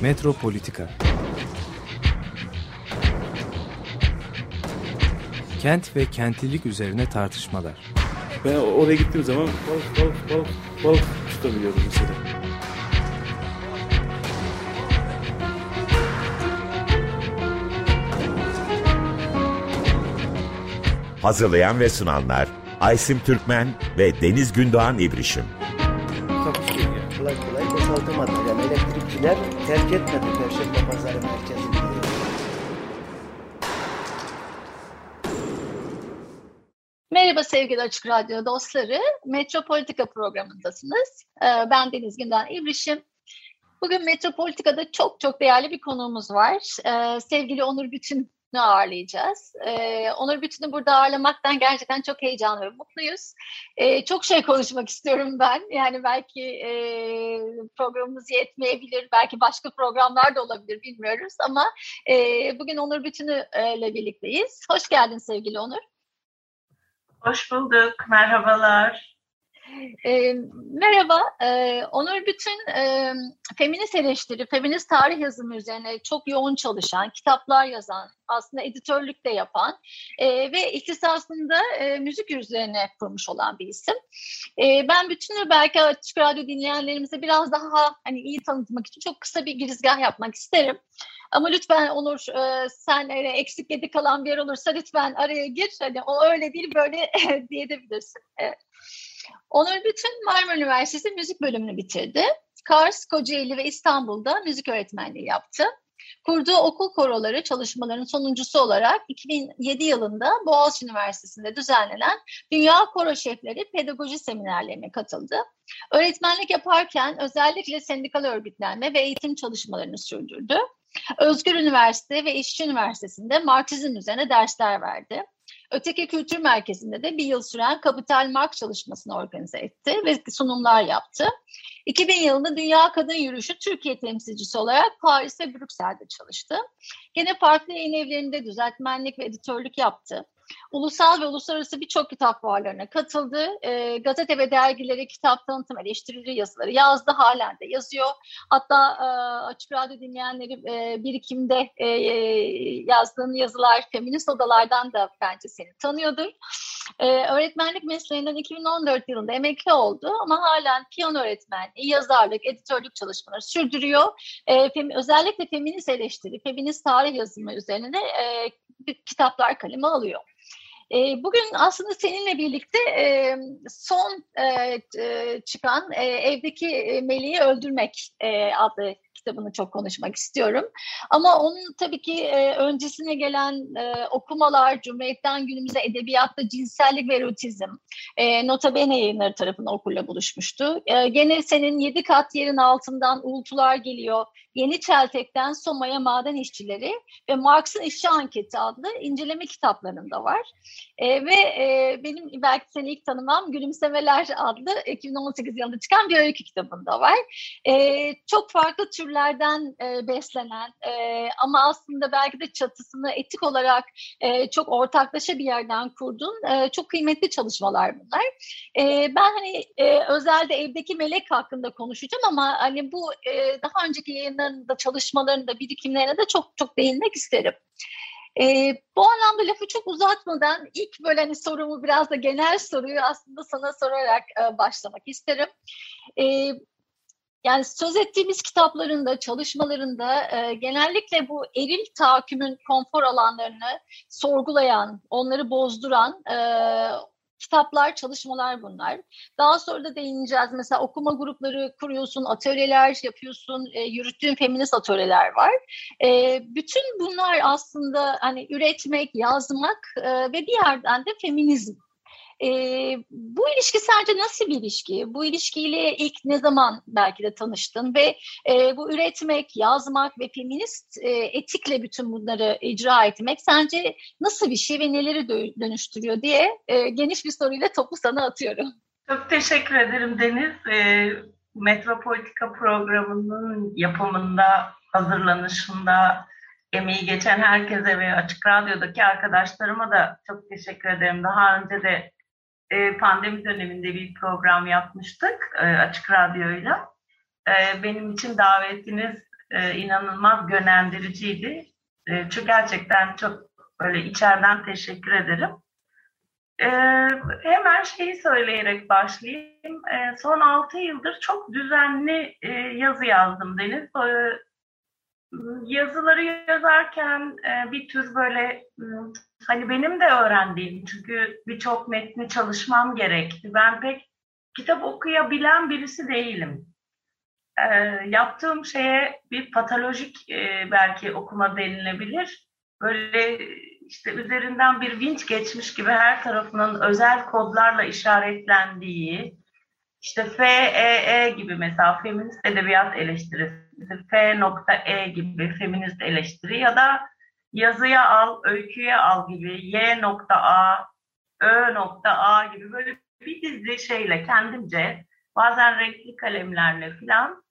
Metropolitika Kent ve kentlilik üzerine tartışmalar. Ben oraya gittiğim zaman balık balık balık balık tutabiliyordum mesela. Hazırlayan ve sunanlar Aysim Türkmen ve Deniz Gündoğan İbrişim. Elektrikçiler terk etmedi Perşembe Pazarı merkezini. Merhaba sevgili Açık Radyo dostları. Metropolitika programındasınız. Ee, Ben Deniz Günden İbrişim. Bugün Metropolitika'da çok çok değerli bir konuğumuz var. Ee, Sevgili Onur Bütün'ü ağırlayacağız. Ee, Onur Bütün'ü burada ağırlamaktan gerçekten çok heyecanlı ve mutluyuz. Ee, Çok şey konuşmak istiyorum ben. Yani belki e, programımız yetmeyebilir, belki başka programlar da olabilir bilmiyoruz. Ama e, bugün Onur Bütün'ü ile birlikteyiz. Hoş geldin sevgili Onur. Hoş bulduk, merhabalar. E, merhaba, e, Onur Bütün e, feminist eleştiri, feminist tarih yazımı üzerine çok yoğun çalışan, kitaplar yazan, aslında editörlük de yapan e, ve ihtisasında e, müzik üzerine kurmuş olan bir isim. E, ben Bütün'ü belki Açık Radyo dinleyenlerimize biraz daha hani iyi tanıtmak için çok kısa bir girizgah yapmak isterim. Ama lütfen Onur e, sen öyle eksik yedi kalan bir yer olursa lütfen araya gir. Hani o öyle değil böyle diyebilirsin. Evet. Onur Bütün Marmara Üniversitesi müzik bölümünü bitirdi. Kars, Kocaeli ve İstanbul'da müzik öğretmenliği yaptı. Kurduğu okul koroları çalışmalarının sonuncusu olarak 2007 yılında Boğaziçi Üniversitesi'nde düzenlenen Dünya Koro Şefleri Pedagoji Seminerlerine katıldı. Öğretmenlik yaparken özellikle sendikal örgütlenme ve eğitim çalışmalarını sürdürdü. Özgür Üniversite ve İşçi Üniversitesi'nde Marksizm üzerine dersler verdi. Öteki Kültür Merkezi'nde de bir yıl süren Kapital Mark çalışmasını organize etti ve sunumlar yaptı. 2000 yılında Dünya Kadın Yürüyüşü Türkiye temsilcisi olarak Paris ve Brüksel'de çalıştı. Gene farklı yayın evlerinde düzeltmenlik ve editörlük yaptı. Ulusal ve uluslararası birçok kitap fuarlarına katıldı. E, gazete ve dergilere kitap tanıtım eleştirileri yazıları yazdı. Halen de yazıyor. Hatta e, Açık Radyo dinleyenleri e, birikimde e, yazdığın yazılar feminist odalardan da bence seni tanıyordur. E, öğretmenlik mesleğinden 2014 yılında emekli oldu ama halen piyano öğretmenliği, yazarlık, editörlük çalışmaları sürdürüyor. E, fem, özellikle feminist eleştiri, feminist tarih yazımı üzerine e, kitaplar kaleme alıyor. E, bugün aslında seninle birlikte e, son e, e, çıkan e, Evdeki Meleği Öldürmek e, adlı kitabını çok konuşmak istiyorum. Ama onun tabii ki e, öncesine gelen e, okumalar, Cumhuriyet'ten günümüze edebiyatta cinsellik ve erotizm, e, Nota Bene yayınları tarafından okurla buluşmuştu. E, gene senin yedi kat yerin altından uğultular geliyor. Yeni Çeltek'ten Soma'ya maden işçileri ve Marx'ın İşçi Anketi adlı inceleme kitaplarında var. E, ve e, benim belki seni ilk tanımam Gülümsemeler adlı 2018 yılında çıkan bir öykü kitabında var. E, çok farklı türlerden e, beslenen e, ama aslında belki de çatısını etik olarak e, çok ortaklaşa bir yerden kurdun. E, çok kıymetli çalışmalar bunlar. E, ben hani e, özelde evdeki melek hakkında konuşacağım ama hani bu e, daha önceki yayınlarında çalışmalarında birikimlerine de çok çok değinmek isterim. E, bu anlamda lafı çok uzatmadan ilk böyle hani sorumu biraz da genel soruyu aslında sana sorarak e, başlamak isterim. E, yani söz ettiğimiz kitaplarında, çalışmalarında e, genellikle bu eril tahakkümün konfor alanlarını sorgulayan, onları bozduran e, kitaplar, çalışmalar bunlar. Daha sonra da değineceğiz. Mesela okuma grupları kuruyorsun, atölyeler yapıyorsun, e, yürüttüğün feminist atölyeler var. E, bütün bunlar aslında hani üretmek, yazmak e, ve bir yerden de feminizm. E, bu ilişki sence nasıl bir ilişki? Bu ilişkiyle ilk ne zaman belki de tanıştın ve e, bu üretmek, yazmak ve feminist e, etikle bütün bunları icra etmek sence nasıl bir şey ve neleri dönüştürüyor diye e, geniş bir soruyla topu sana atıyorum. Çok teşekkür ederim Deniz. E, Metropolitika programının yapımında, hazırlanışında emeği geçen herkese ve Açık Radyo'daki arkadaşlarıma da çok teşekkür ederim. Daha önce de pandemi döneminde bir program yapmıştık e, Açık Radyo'yla. E, benim için davetiniz e, inanılmaz yönlendiriciydi. E, çünkü gerçekten çok böyle içeriden teşekkür ederim. Hemen şeyi söyleyerek başlayayım. Son 6 yıldır çok düzenli e, yazı yazdım Deniz. E, yazıları yazarken e, bir tür böyle hani benim de öğrendiğim çünkü birçok metni çalışmam gerekti. Ben pek kitap okuyabilen birisi değilim. E, yaptığım şeye bir patolojik e, belki okuma denilebilir. Böyle işte üzerinden bir vinç geçmiş gibi her tarafının özel kodlarla işaretlendiği, işte FEE gibi mesela feminist edebiyat eleştirisi, F.E gibi feminist eleştiri ya da yazıya al, öyküye al gibi Y.A, Ö.A gibi böyle bir dizi şeyle kendimce bazen renkli kalemlerle falan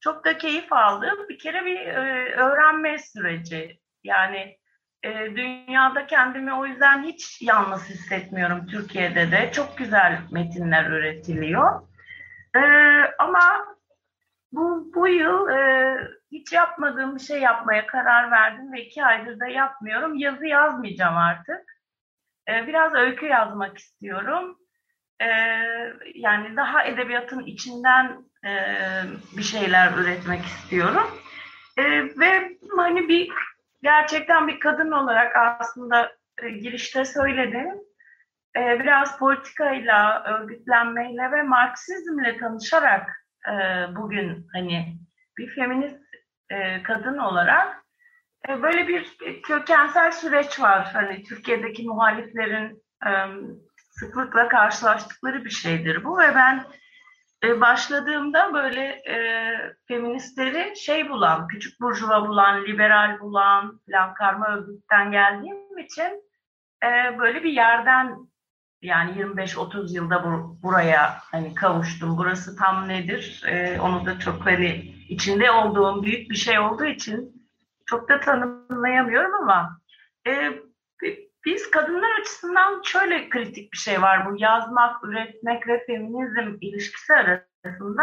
çok da keyif aldığım bir kere bir e, öğrenme süreci. Yani e, dünyada kendimi o yüzden hiç yalnız hissetmiyorum Türkiye'de de. Çok güzel metinler üretiliyor. E, ama bu, bu yıl e, hiç yapmadığım bir şey yapmaya karar verdim ve iki aydır da yapmıyorum. Yazı yazmayacağım artık. E, biraz öykü yazmak istiyorum. E, yani daha edebiyatın içinden e, bir şeyler üretmek istiyorum. E, ve hani bir gerçekten bir kadın olarak aslında e, girişte söyledim. E, biraz politikayla, örgütlenmeyle ve Marksizmle tanışarak e, bugün hani bir feminist e, kadın olarak e, böyle bir kökensel süreç var. Hani Türkiye'deki muhaliflerin sıklıkla karşılaştıkları bir şeydir bu ve ben başladığımda böyle feministleri şey bulan, küçük burjuva bulan, liberal bulan, plan karma örgütten geldiğim için böyle bir yerden yani 25-30 yılda bu, buraya hani kavuştum. Burası tam nedir? Ee, onu da çok hani içinde olduğum büyük bir şey olduğu için çok da tanımlayamıyorum ama e, biz kadınlar açısından şöyle kritik bir şey var bu yazmak, üretmek ve feminizm ilişkisi arasında.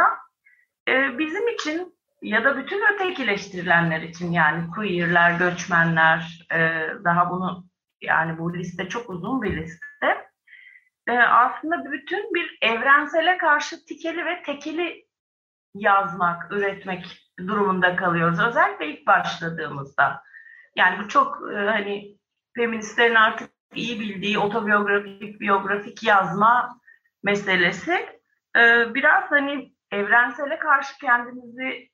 E, bizim için ya da bütün ötekileştirilenler için yani queerler, göçmenler, e, daha bunu yani bu liste çok uzun bir liste e, aslında bütün bir evrensele karşı tikeli ve tekeli yazmak, üretmek durumunda kalıyoruz. Özellikle ilk başladığımızda. Yani bu çok e, hani feministlerin artık iyi bildiği otobiyografik, biyografik yazma meselesi. E, biraz hani evrensele karşı kendimizi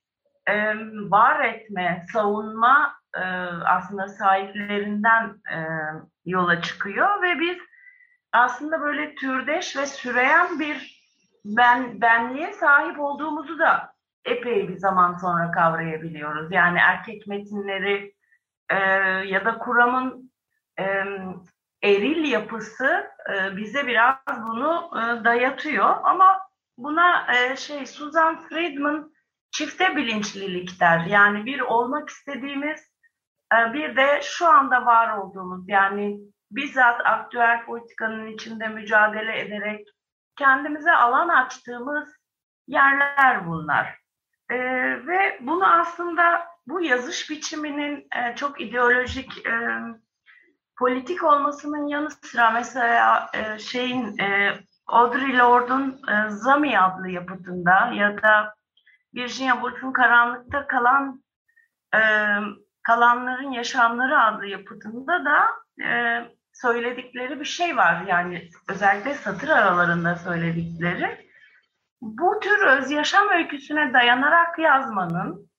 e, var etme, savunma e, aslında sahiplerinden e, yola çıkıyor ve biz aslında böyle türdeş ve süreyen bir ben benliğe sahip olduğumuzu da epey bir zaman sonra kavrayabiliyoruz. Yani erkek metinleri e, ya da kuramın e, eril yapısı e, bize biraz bunu e, dayatıyor. Ama buna e, şey Susan Friedman çifte bilinçlilik der. Yani bir olmak istediğimiz e, bir de şu anda var olduğumuz yani bizzat aktüel politikanın içinde mücadele ederek kendimize alan açtığımız yerler bunlar. E, ve bunu aslında bu yazış biçiminin e, çok ideolojik, e, politik olmasının yanı sıra mesela e, şeyin e, Audre Lorde'un e, Zami adlı yapıtında ya da Virginia Woolf'un Karanlıkta Kalan e, Kalanların Yaşamları adlı yapıtında da e, söyledikleri bir şey var. Yani özellikle satır aralarında söyledikleri. Bu tür öz yaşam öyküsüne dayanarak yazmanın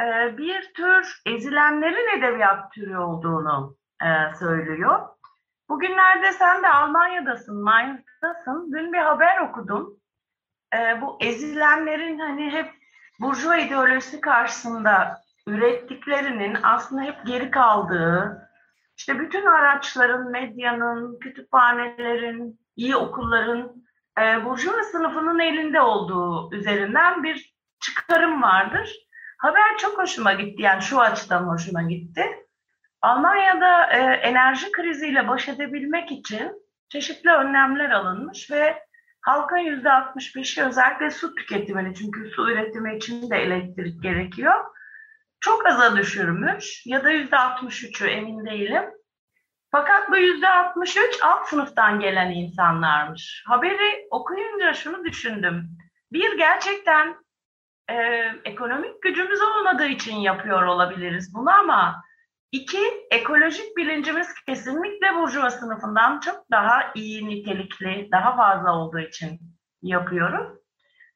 e, bir tür ezilenlerin edebiyat türü olduğunu e, söylüyor. Bugünlerde sen de Almanya'dasın, Mainz'dasın. Dün bir haber okudum. E, bu ezilenlerin hani hep burjuva ideolojisi karşısında ürettiklerinin aslında hep geri kaldığı, işte bütün araçların, medyanın, kütüphanelerin, iyi okulların e, burjuva sınıfının elinde olduğu üzerinden bir çıkarım vardır. Haber çok hoşuma gitti. Yani şu açıdan hoşuma gitti. Almanya'da e, enerji kriziyle baş edebilmek için çeşitli önlemler alınmış ve halkın yüzde 65'i özellikle su tüketimini çünkü su üretimi için de elektrik gerekiyor çok aza düşürmüş ya da yüzde 63'ü emin değilim. Fakat bu yüzde 63 alt sınıftan gelen insanlarmış. Haberi okuyunca şunu düşündüm. Bir gerçekten e, ekonomik gücümüz olmadığı için yapıyor olabiliriz bunu ama iki ekolojik bilincimiz kesinlikle burjuva sınıfından çok daha iyi nitelikli, daha fazla olduğu için yapıyoruz.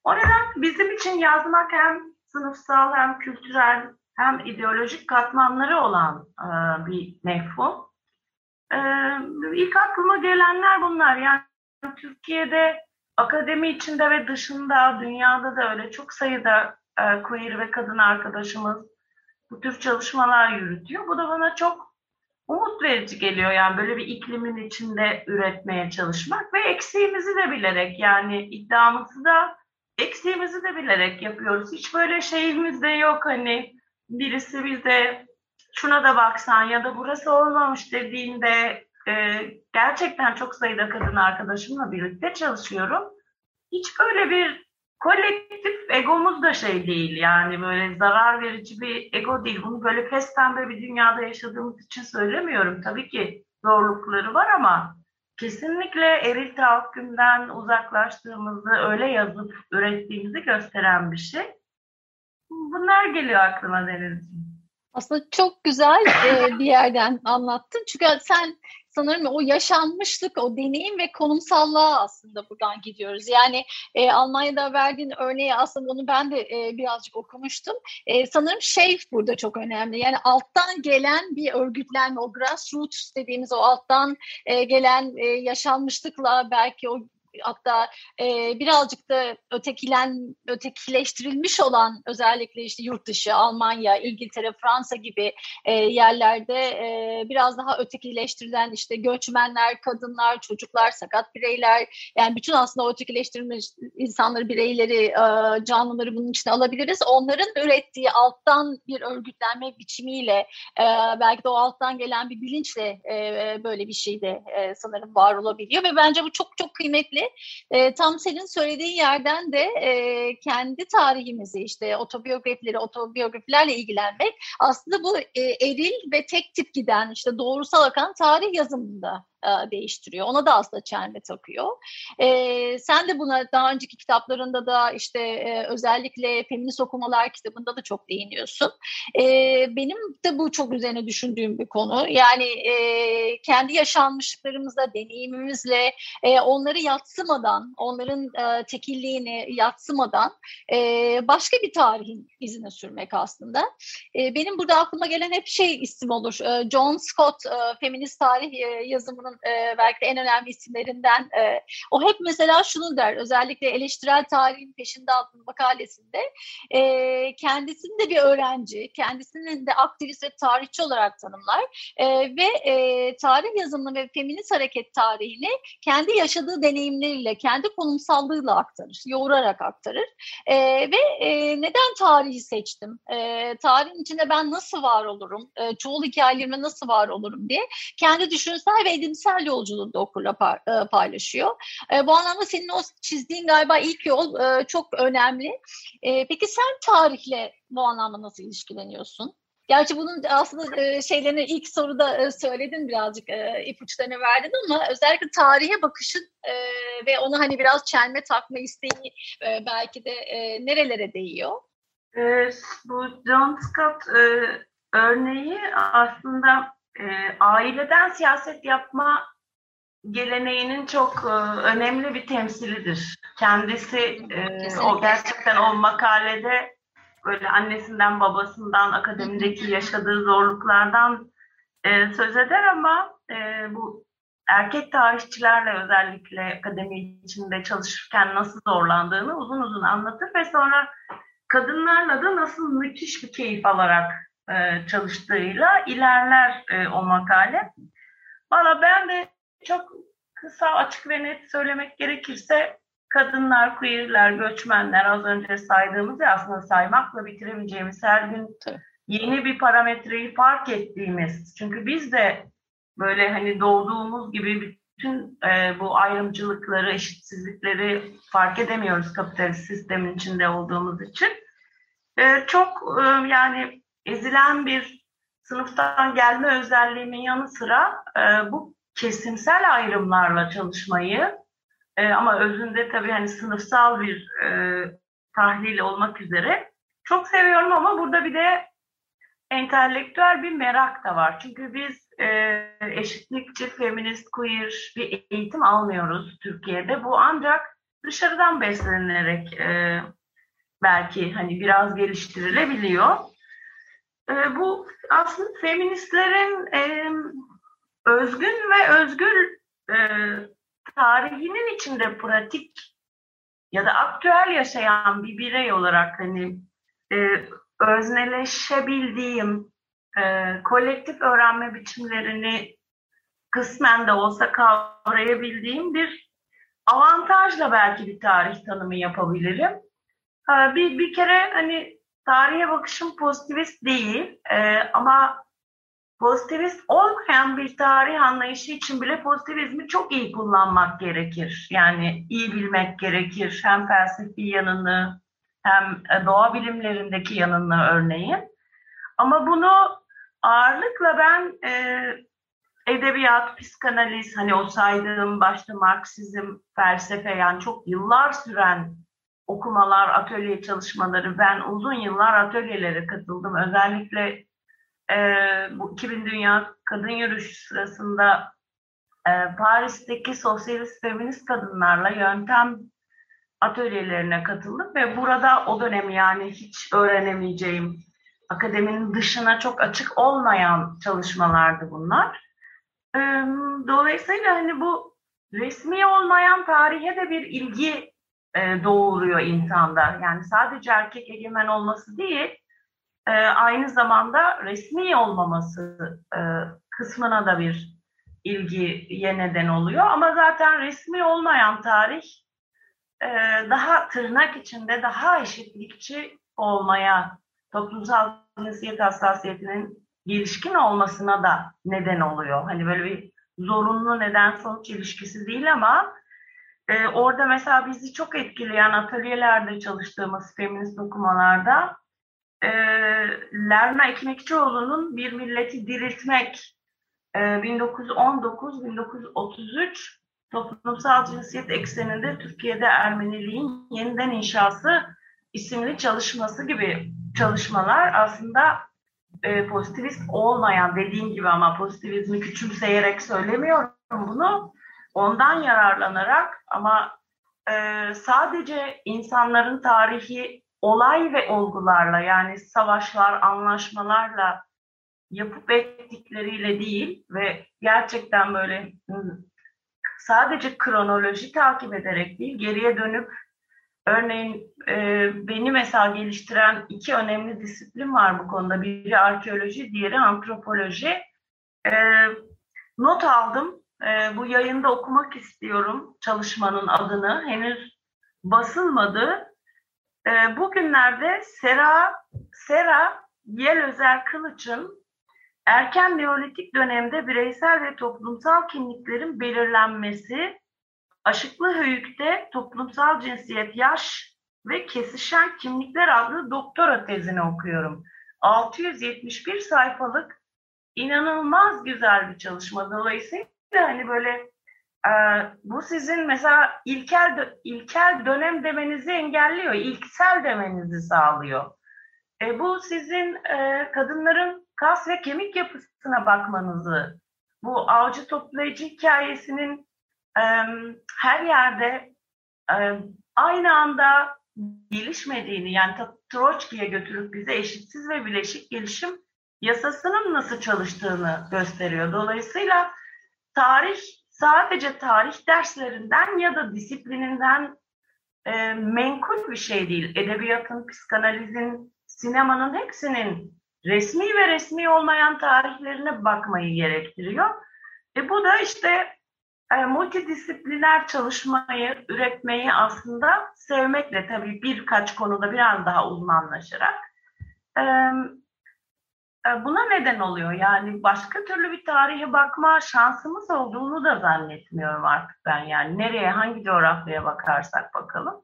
O nedenle bizim için yazmak hem sınıfsal hem kültürel hem ideolojik katmanları olan e, bir mefhum. E, ilk aklıma gelenler bunlar. Yani Türkiye'de akademi içinde ve dışında, dünyada da öyle çok sayıda e, queer ve kadın arkadaşımız bu tür çalışmalar yürütüyor. Bu da bana çok umut verici geliyor. Yani böyle bir iklimin içinde üretmeye çalışmak ve eksiğimizi de bilerek yani iddiamızı da eksiğimizi de bilerek yapıyoruz. Hiç böyle şeyimiz de yok hani birisi bize şuna da baksan ya da burası olmamış dediğinde e, gerçekten çok sayıda kadın arkadaşımla birlikte çalışıyorum. Hiç böyle bir kolektif egomuz da şey değil yani böyle zarar verici bir ego değil. Bunu böyle pes pembe bir dünyada yaşadığımız için söylemiyorum. Tabii ki zorlukları var ama kesinlikle eril tahakkümden uzaklaştığımızı öyle yazıp ürettiğimizi gösteren bir şey. Bunlar geliyor aklıma Deniz'ciğim. Aslında çok güzel e, bir yerden anlattın. Çünkü sen sanırım o yaşanmışlık, o deneyim ve konumsallığa aslında buradan gidiyoruz. Yani e, Almanya'da verdiğin örneği aslında onu ben de e, birazcık okumuştum. E, sanırım şey burada çok önemli. Yani alttan gelen bir örgütlenme, o grassroots dediğimiz o alttan e, gelen e, yaşanmışlıkla belki o hatta e, birazcık da ötekilen ötekileştirilmiş olan özellikle işte yurt dışı Almanya, İngiltere, Fransa gibi e, yerlerde e, biraz daha ötekileştirilen işte göçmenler, kadınlar, çocuklar, sakat bireyler yani bütün aslında ötekileştirilmiş insanları, bireyleri, e, canlıları bunun içine alabiliriz. Onların ürettiği alttan bir örgütlenme biçimiyle e, belki de o alttan gelen bir bilinçle e, böyle bir şey de e, sanırım var olabiliyor ve bence bu çok çok kıymetli e, tam senin söylediğin yerden de e, kendi tarihimizi işte otobiyografileri, otobiyografilerle ilgilenmek aslında bu e, eril ve tek tip giden işte doğrusal akan tarih yazımında e, değiştiriyor. Ona da aslında çelme takıyor. E, sen de buna daha önceki kitaplarında da işte e, özellikle feminist okumalar kitabında da çok değiniyorsun. E, benim de bu çok üzerine düşündüğüm bir konu. Yani e, kendi yaşanmışlıklarımızla, deneyimimizle e, onları yatsımadan, onların e, tekilliğini yatsımadan e, başka bir tarihin izine sürmek aslında. E, benim burada aklıma gelen hep şey isim olur. E, John Scott, e, feminist tarih e, yazımının dünyanın e, belki de en önemli isimlerinden. E, o hep mesela şunu der, özellikle eleştirel tarihin peşinde adlı makalesinde e, kendisini de bir öğrenci, kendisinin de aktivist ve tarihçi olarak tanımlar e, ve e, tarih yazımını ve feminist hareket tarihini kendi yaşadığı deneyimleriyle, kendi konumsallığıyla aktarır, yoğurarak aktarır. E, ve e, neden tarihi seçtim? E, tarihin içinde ben nasıl var olurum? E, çoğul hikayelerime nasıl var olurum diye kendi düşünsel ve edimsel zihinsel yolculuğunu da okurla e, paylaşıyor. E, bu anlamda senin o çizdiğin galiba ilk yol e, çok önemli. Peki sen tarihle bu anlamda nasıl ilişkileniyorsun? Gerçi bunun aslında şeylerini ilk soruda söyledin birazcık ipuçlarını verdin ama özellikle tarihe bakışın ve onu hani biraz çelme takma isteği belki de nerelere değiyor? bu John Scott örneği aslında e, aileden siyaset yapma geleneğinin çok e, önemli bir temsilidir. Kendisi e, o gerçekten o makalede böyle annesinden babasından akademideki yaşadığı zorluklardan e, söz eder ama e, bu erkek tarihçilerle özellikle akademi içinde çalışırken nasıl zorlandığını uzun uzun anlatır ve sonra kadınlarla da nasıl müthiş bir keyif alarak e, çalıştığıyla ilerler e, o makale. Valla ben de çok kısa, açık ve net söylemek gerekirse kadınlar, queerler, göçmenler az önce saydığımız ya aslında saymakla bitiremeyeceğimiz her gün yeni bir parametreyi fark ettiğimiz. Çünkü biz de böyle hani doğduğumuz gibi bütün e, bu ayrımcılıkları, eşitsizlikleri fark edemiyoruz kapitalist sistemin içinde olduğumuz için. E, çok e, yani ezilen bir sınıftan gelme özelliğimin yanı sıra e, bu kesimsel ayrımlarla çalışmayı e, ama özünde tabii hani sınıfsal bir e, tahlil olmak üzere çok seviyorum ama burada bir de entelektüel bir merak da var. Çünkü biz e, eşitlikçi, feminist, queer bir eğitim almıyoruz Türkiye'de. Bu ancak dışarıdan beslenerek e, belki hani biraz geliştirilebiliyor. E, bu aslında feministlerin özgün ve özgür e, tarihinin içinde pratik ya da aktüel yaşayan bir birey olarak hani e, özneleşebildiğim e, kolektif öğrenme biçimlerini kısmen de olsa kavrayabildiğim bir avantajla belki bir tarih tanımı yapabilirim. E, bir, bir kere hani tarihe bakışım pozitivist değil e, ama pozitivist olmayan bir tarih anlayışı için bile pozitivizmi çok iyi kullanmak gerekir. Yani iyi bilmek gerekir. Hem felsefi yanını hem doğa bilimlerindeki yanını örneğin. Ama bunu ağırlıkla ben e, edebiyat, psikanaliz, hani o saydığım başta Marksizm, felsefe yani çok yıllar süren okumalar, atölye çalışmaları. Ben uzun yıllar atölyelere katıldım. Özellikle e, bu 2000 Dünya Kadın Yürüyüşü sırasında e, Paris'teki sosyalist feminist kadınlarla yöntem atölyelerine katıldım ve burada o dönem yani hiç öğrenemeyeceğim akademinin dışına çok açık olmayan çalışmalardı bunlar. Dolayısıyla hani bu resmi olmayan tarihe de bir ilgi doğuruyor insanda. Yani sadece erkek egemen olması değil, aynı zamanda resmi olmaması kısmına da bir ilgiye neden oluyor. Ama zaten resmi olmayan tarih daha tırnak içinde daha eşitlikçi olmaya toplumsal cinsiyet hassasiyetinin gelişkin olmasına da neden oluyor. Hani böyle bir zorunlu neden sonuç ilişkisi değil ama e, orada mesela bizi çok etkileyen atölyelerde çalıştığımız feminist okumalarda e, Lerna Ekmekçioğlu'nun Bir Milleti Diriltmek e, 1919-1933 toplumsal cinsiyet ekseninde Türkiye'de Ermeniliğin yeniden inşası isimli çalışması gibi çalışmalar aslında e, pozitivist olmayan dediğim gibi ama pozitivizmi küçümseyerek söylemiyorum bunu. Ondan yararlanarak ama e, sadece insanların tarihi olay ve olgularla yani savaşlar, anlaşmalarla yapıp ettikleriyle değil ve gerçekten böyle sadece kronoloji takip ederek değil geriye dönüp Örneğin e, beni mesela geliştiren iki önemli disiplin var bu konuda. Biri arkeoloji, diğeri antropoloji. E, not aldım. E, bu yayında okumak istiyorum çalışmanın adını. Henüz basılmadı. E, bugünlerde Sera, Sera Yel Özer Kılıç'ın erken neolitik dönemde bireysel ve toplumsal kimliklerin belirlenmesi Aşıklı Höyük'te toplumsal cinsiyet, yaş ve kesişen kimlikler adlı doktora tezini okuyorum. 671 sayfalık inanılmaz güzel bir çalışma. Dolayısıyla hani böyle e, bu sizin mesela ilkel ilkel dönem demenizi engelliyor, ilksel demenizi sağlıyor. E, bu sizin e, kadınların kas ve kemik yapısına bakmanızı, bu avcı toplayıcı hikayesinin her yerde aynı anda gelişmediğini yani Troçki'ye götürüp bize eşitsiz ve bileşik gelişim yasasının nasıl çalıştığını gösteriyor. Dolayısıyla tarih sadece tarih derslerinden ya da disiplininden e, menkul bir şey değil. Edebiyatın, psikanalizin, sinemanın hepsinin resmi ve resmi olmayan tarihlerine bakmayı gerektiriyor. E bu da işte e, multidisipliner çalışmayı, üretmeyi aslında sevmekle tabii birkaç konuda biraz daha uzmanlaşarak e, buna neden oluyor. Yani başka türlü bir tarihe bakma şansımız olduğunu da zannetmiyorum artık ben. Yani nereye, hangi coğrafyaya bakarsak bakalım.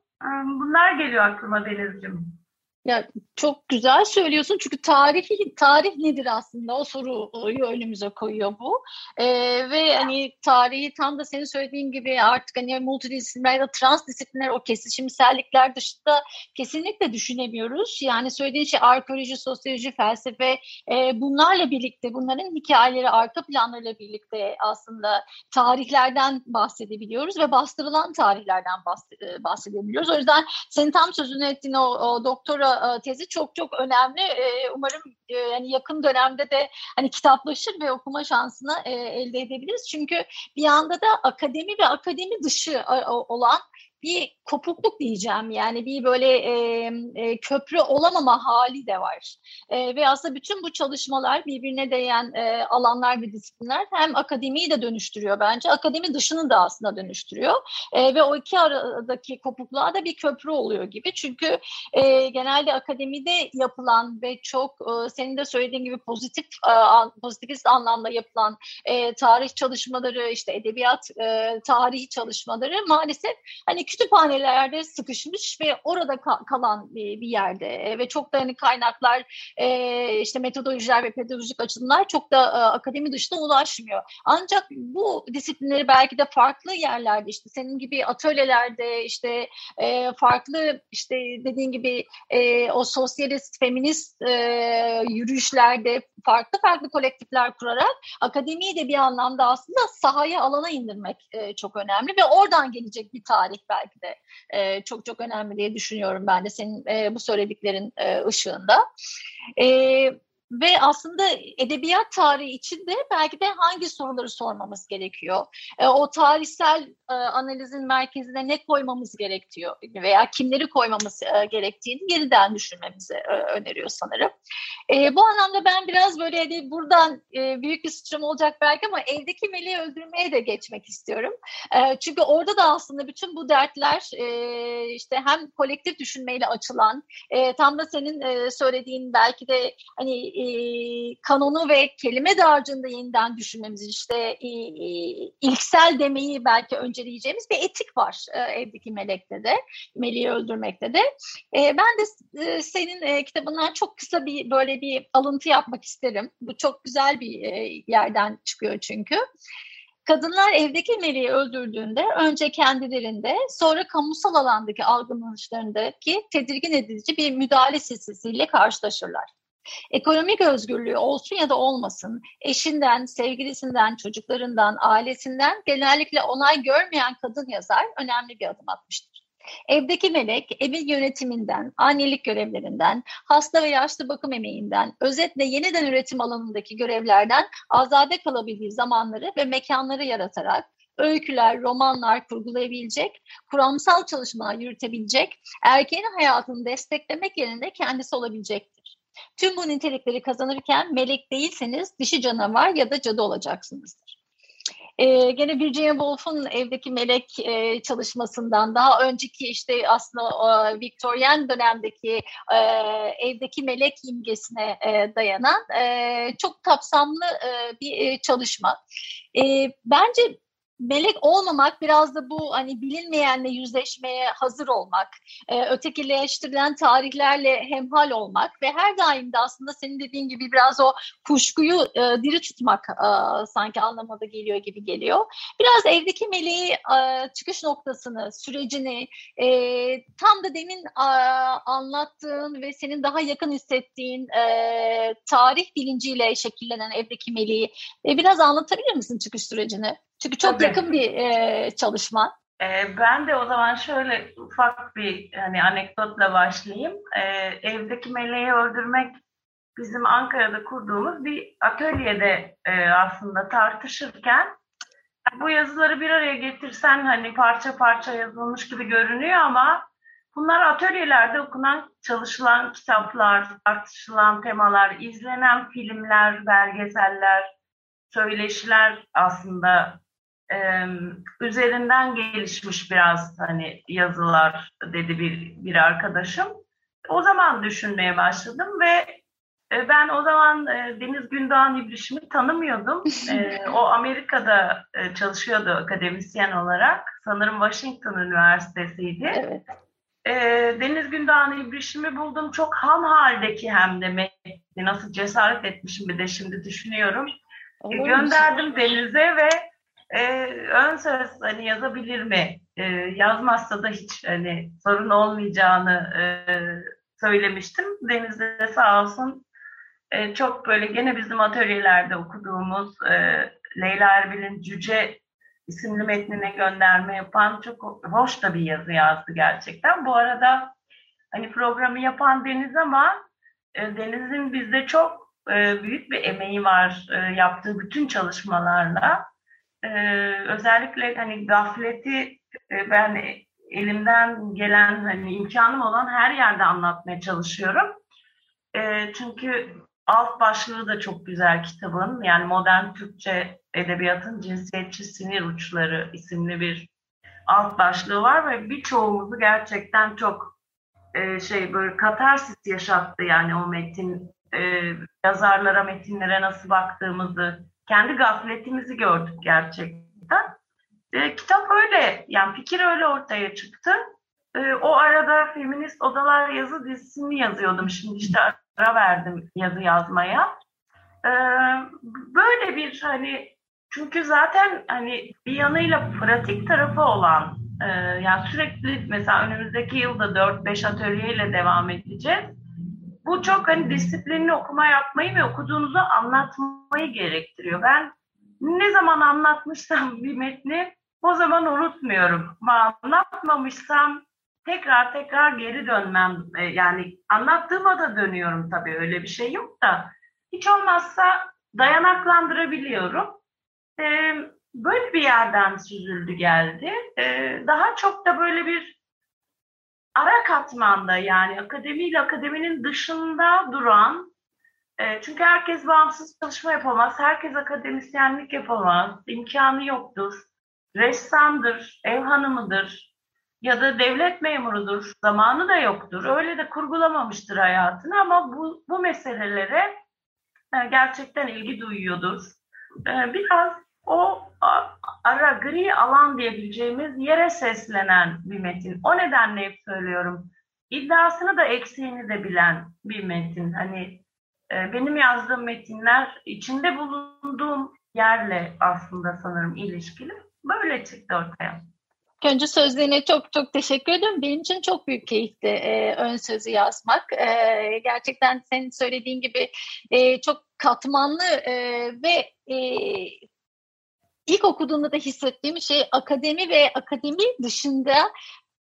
Bunlar geliyor aklıma Deniz'cim. Ya çok güzel söylüyorsun çünkü tarihi tarih nedir aslında o soruyu önümüze koyuyor bu ee, ve hani tarihi tam da senin söylediğin gibi artık hani multidisipliner ya da transdisipliner o kesişimsellikler dışında kesinlikle düşünemiyoruz. Yani söylediğin şey arkeoloji, sosyoloji, felsefe e, bunlarla birlikte bunların hikayeleri arka planlarıyla birlikte aslında tarihlerden bahsedebiliyoruz ve bastırılan tarihlerden bahsedebiliyoruz. O yüzden senin tam sözünü ettiğin o, o doktora e, tezi çok çok önemli. E, umarım e, yani yakın dönemde de hani kitaplaşır ve okuma şansını elde edebiliriz. Çünkü bir yanda da akademi ve akademi dışı olan bir kopukluk diyeceğim yani bir böyle e, e, köprü olamama hali de var. E, ve aslında bütün bu çalışmalar birbirine değen e, alanlar ve disiplinler hem akademiyi de dönüştürüyor bence. Akademi dışını da aslında dönüştürüyor. E, ve o iki aradaki kopukluğa da bir köprü oluyor gibi. Çünkü e, genelde akademide yapılan ve çok e, senin de söylediğin gibi pozitif e, pozitivist anlamda yapılan e, tarih çalışmaları işte edebiyat e, tarihi çalışmaları maalesef hani kütüphanelerde sıkışmış ve orada ka- kalan bir, bir yerde e, ve çok da hani kaynaklar e, işte metodolojiler ve pedagojik açılımlar çok da e, akademi dışında ulaşmıyor. Ancak bu disiplinleri belki de farklı yerlerde işte senin gibi atölyelerde işte e, farklı işte dediğin gibi e, o sosyalist, feminist e, yürüyüşlerde farklı farklı kolektifler kurarak akademiyi de bir anlamda aslında sahaya alana indirmek e, çok önemli ve oradan gelecek bir tarih belki belki de e, çok çok önemli diye düşünüyorum ben de senin e, bu söylediklerin e, ışığında. E, ve aslında edebiyat tarihi içinde belki de hangi soruları sormamız gerekiyor? E, o tarihsel e, analizin merkezine ne koymamız gerekiyor veya kimleri koymamız e, gerektiğini yeniden düşünmemizi e, öneriyor sanırım. E, bu anlamda ben biraz böyle hani buradan e, büyük bir sıçrama olacak belki ama evdeki meleği öldürmeye de geçmek istiyorum. E, çünkü orada da aslında bütün bu dertler e, işte hem kolektif düşünmeyle açılan e, tam da senin e, söylediğin belki de hani e, kanonu ve kelime dağarcığında yeniden düşünmemiz işte e, ilksel demeyi belki önceleyeceğimiz bir etik var e, evdeki melekte de, meleği öldürmekte de. E, ben de e, senin e, kitabından çok kısa bir böyle bir alıntı yapmak isterim. Bu çok güzel bir e, yerden çıkıyor çünkü. Kadınlar evdeki meleği öldürdüğünde önce kendilerinde sonra kamusal alandaki algılanışlarındaki tedirgin edici bir müdahale silsilesiyle karşılaşırlar. Ekonomik özgürlüğü olsun ya da olmasın, eşinden, sevgilisinden, çocuklarından, ailesinden genellikle onay görmeyen kadın yazar önemli bir adım atmıştır. Evdeki melek, evin yönetiminden, annelik görevlerinden, hasta ve yaşlı bakım emeğinden, özetle yeniden üretim alanındaki görevlerden azade kalabildiği zamanları ve mekanları yaratarak öyküler, romanlar kurgulayabilecek, kuramsal çalışmalar yürütebilecek, erkeğin hayatını desteklemek yerine kendisi olabilecektir. Tüm bu nitelikleri kazanırken melek değilseniz dişi canavar ya da cadı olacaksınızdır. Ee, gene Virginia Woolf'un evdeki melek e, çalışmasından daha önceki işte aslında e, Victorian dönemdeki e, evdeki melek imgesine e, dayanan e, çok kapsamlı e, bir e, çalışma. E, bence melek olmamak biraz da bu hani bilinmeyenle yüzleşmeye hazır olmak, e, ötekileştirilen tarihlerle hemhal olmak ve her daim de aslında senin dediğin gibi biraz o kuşkuyu e, diri tutmak e, sanki anlamada geliyor gibi geliyor. Biraz evdeki meleği e, çıkış noktasını, sürecini tam da demin anlattığın ve senin daha yakın hissettiğin tarih bilinciyle şekillenen evdeki meleği biraz anlatabilir misin çıkış sürecini? Çünkü çok Tabii. yakın bir e, çalışma. E, ben de o zaman şöyle ufak bir hani anekdotla başlayayım. E, evdeki meleği öldürmek bizim Ankara'da kurduğumuz bir atölyede e, aslında tartışırken bu yazıları bir araya getirsen hani parça parça yazılmış gibi görünüyor ama bunlar atölyelerde okunan, çalışılan kitaplar, tartışılan temalar, izlenen filmler, belgeseller, söyleşiler aslında e, üzerinden gelişmiş biraz hani yazılar dedi bir, bir arkadaşım. O zaman düşünmeye başladım ve e, ben o zaman e, Deniz Gündoğan İbrişim'i tanımıyordum. E, o Amerika'da e, çalışıyordu akademisyen olarak. Sanırım Washington Üniversitesi'ydi. Evet. e, Deniz Gündoğan İbrişim'i buldum. Çok ham haldeki hem de metni. Nasıl cesaret etmişim bir de şimdi düşünüyorum. E, gönderdim Deniz'e ve e, ön söz hani yazabilir mi? E, yazmazsa da hiç hani sorun olmayacağını e, söylemiştim. Deniz de sağ olsun e, çok böyle gene bizim atölyelerde okuduğumuz e, Leyla Erbil'in Cüce isimli metnine gönderme yapan çok hoş da bir yazı yazdı gerçekten. Bu arada hani programı yapan Deniz ama e, Deniz'in bizde çok e, büyük bir emeği var e, yaptığı bütün çalışmalarla. E, özellikle hani gafleti e, ben elimden gelen hani imkanım olan her yerde anlatmaya çalışıyorum. E, çünkü alt başlığı da çok güzel kitabın. Yani modern Türkçe edebiyatın cinsiyetçi sinir uçları isimli bir alt başlığı var ve birçoğumuzu gerçekten çok e, şey böyle katarsis yaşattı yani o metin e, yazarlara metinlere nasıl baktığımızı kendi gafletimizi gördük gerçekten. E, kitap öyle yani fikir öyle ortaya çıktı. E, o arada feminist odalar yazı dizisini yazıyordum şimdi işte ara verdim yazı yazmaya. E, böyle bir hani çünkü zaten hani bir yanıyla pratik tarafı olan e, yani sürekli mesela önümüzdeki yılda 4-5 atölyeyle devam edeceğiz. Bu çok hani disiplinli okuma yapmayı ve okuduğunuzu anlatmayı gerektiriyor. Ben ne zaman anlatmışsam bir metni o zaman unutmuyorum. Anlatmamışsam tekrar tekrar geri dönmem. E, yani anlattığıma da dönüyorum tabii öyle bir şey yok da. Hiç olmazsa dayanaklandırabiliyorum e, böyle bir yerden süzüldü geldi. E, daha çok da böyle bir ara katmanda yani akademiyle akademinin dışında duran e, çünkü herkes bağımsız çalışma yapamaz, herkes akademisyenlik yapamaz, imkanı yoktur. Ressamdır, ev hanımıdır ya da devlet memurudur, zamanı da yoktur. Öyle de kurgulamamıştır hayatını ama bu, bu meselelere e, gerçekten ilgi duyuyordur. E, biraz o ara gri alan diyebileceğimiz yere seslenen bir metin. O nedenle hep söylüyorum. İddiasını da eksiğini de bilen bir metin. Hani e, benim yazdığım metinler içinde bulunduğum yerle aslında sanırım ilişkili. Böyle çıktı ortaya. Önce sözlerine çok çok teşekkür ederim. Benim için çok büyük keyifti e, ön sözü yazmak. E, gerçekten senin söylediğin gibi e, çok katmanlı e, ve e, ilk okuduğumda da hissettiğim şey akademi ve akademi dışında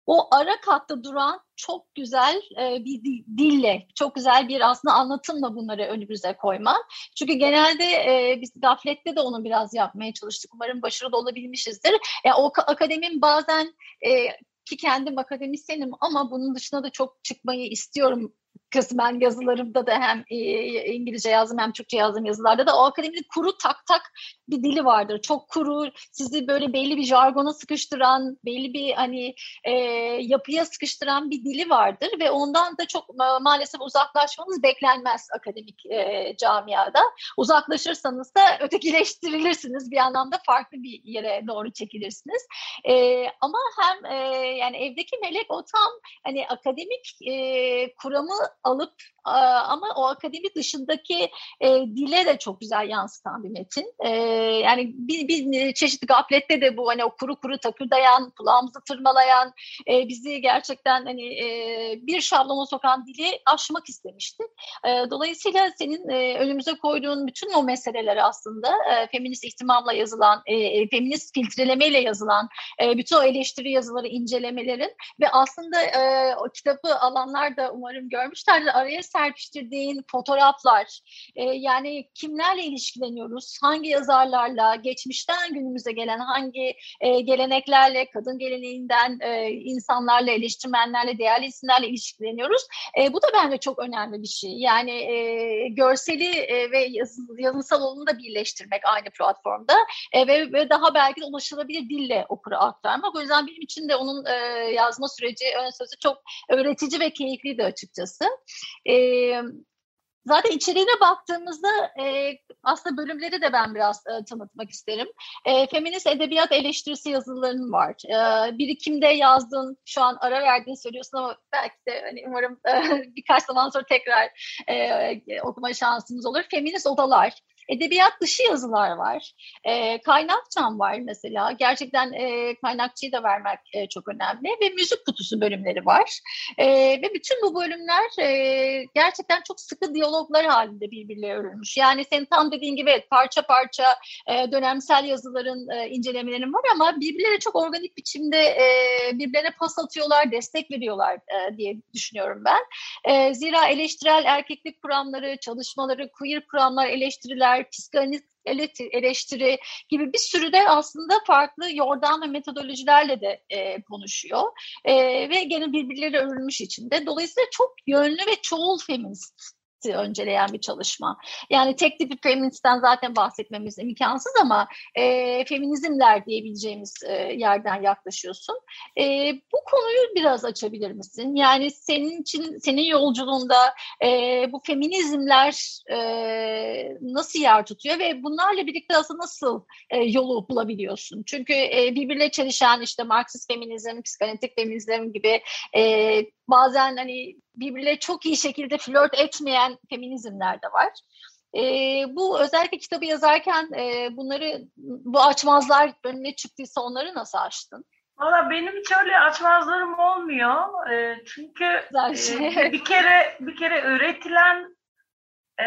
o ara katta duran çok güzel e, bir dille, çok güzel bir aslında anlatımla bunları önümüze koyman. Çünkü genelde e, biz gaflette de onu biraz yapmaya çalıştık. Umarım başarılı olabilmişizdir. E, o akademin bazen e, ki kendim akademisyenim ama bunun dışında da çok çıkmayı istiyorum kısmen yazılarımda da hem e, İngilizce yazdım hem Türkçe yazdım yazılarda da o akademinin kuru tak tak bir dili vardır. Çok kuru, sizi böyle belli bir jargona sıkıştıran, belli bir hani e, yapıya sıkıştıran bir dili vardır ve ondan da çok maalesef uzaklaşmanız beklenmez akademik e, camiada. Uzaklaşırsanız da ötekileştirilirsiniz bir anlamda farklı bir yere doğru çekilirsiniz. E, ama hem e, yani evdeki melek o tam hani akademik e, kuramı alıp ama o akademi dışındaki e, dile de çok güzel yansıtan bir metin. E, yani bir, bir çeşitli gaflette de bu hani o kuru kuru takırdayan, kulağımızı tırmalayan, e, bizi gerçekten hani e, bir şablona sokan dili aşmak istemiştik. E, dolayısıyla senin e, önümüze koyduğun bütün o meseleleri aslında e, feminist ihtimamla yazılan, e, feminist filtrelemeyle yazılan e, bütün o eleştiri yazıları, incelemelerin ve aslında e, o kitabı alanlar da umarım görmüşlerdir. Araya serpiştirdiğin fotoğraflar, e, yani kimlerle ilişkileniyoruz, hangi yazarlarla, geçmişten günümüze gelen hangi e, geleneklerle, kadın geleneğinden e, insanlarla, eleştirmenlerle, değerli isimlerle ilişkileniyoruz. E, bu da bence çok önemli bir şey. Yani e, görseli e, ve yazı, olanı da birleştirmek aynı platformda e, ve, ve daha belki de ulaşılabilir dille okura aktarmak. O yüzden benim için de onun e, yazma süreci, ön sözü çok öğretici ve keyifliydi açıkçası. E, Zaten içeriğine baktığımızda e, aslında bölümleri de ben biraz e, tanıtmak isterim. E, feminist edebiyat eleştirisi yazıların var. E, birikimde yazdığın, şu an ara verdiğini söylüyorsun ama belki de hani umarım e, birkaç zaman sonra tekrar e, okuma şansımız olur. Feminist odalar. Edebiyat dışı yazılar var. E, kaynakçam var mesela. Gerçekten e, kaynakçıyı da vermek e, çok önemli. Ve müzik kutusu bölümleri var. E, ve bütün bu bölümler e, gerçekten çok sıkı diyaloglar halinde birbirleriyle örülmüş. Yani senin tam dediğin gibi evet, parça parça e, dönemsel yazıların e, incelemelerin var ama birbirleriyle çok organik biçimde e, birbirlerine pas atıyorlar, destek veriyorlar e, diye düşünüyorum ben. E, zira eleştirel erkeklik kuramları, çalışmaları, queer kuramlar, eleştiriler eleştiriler, psikanaliz eleştiri gibi bir sürü de aslında farklı yordam ve metodolojilerle de e, konuşuyor. E, ve gene birbirleri örülmüş içinde. Dolayısıyla çok yönlü ve çoğul feminist önceleyen bir çalışma. Yani tek tip feministten zaten bahsetmemiz imkansız ama e, feminizmler diyebileceğimiz e, yerden yaklaşıyorsun. E, bu konuyu biraz açabilir misin? Yani senin için, senin yolculuğunda e, bu feminizmler e, nasıl yer tutuyor ve bunlarla birlikte aslında nasıl e, yolu bulabiliyorsun? Çünkü e, birbirle çelişen işte Marksist feminizm, psikanalitik feminizm gibi e, bazen hani birbirle çok iyi şekilde flört etmeyen feminizmler de var. E, bu özellikle kitabı yazarken e, bunları bu açmazlar önüne çıktıysa onları nasıl açtın? Valla benim hiç öyle açmazlarım olmuyor. E, çünkü e, bir kere bir kere üretilen e,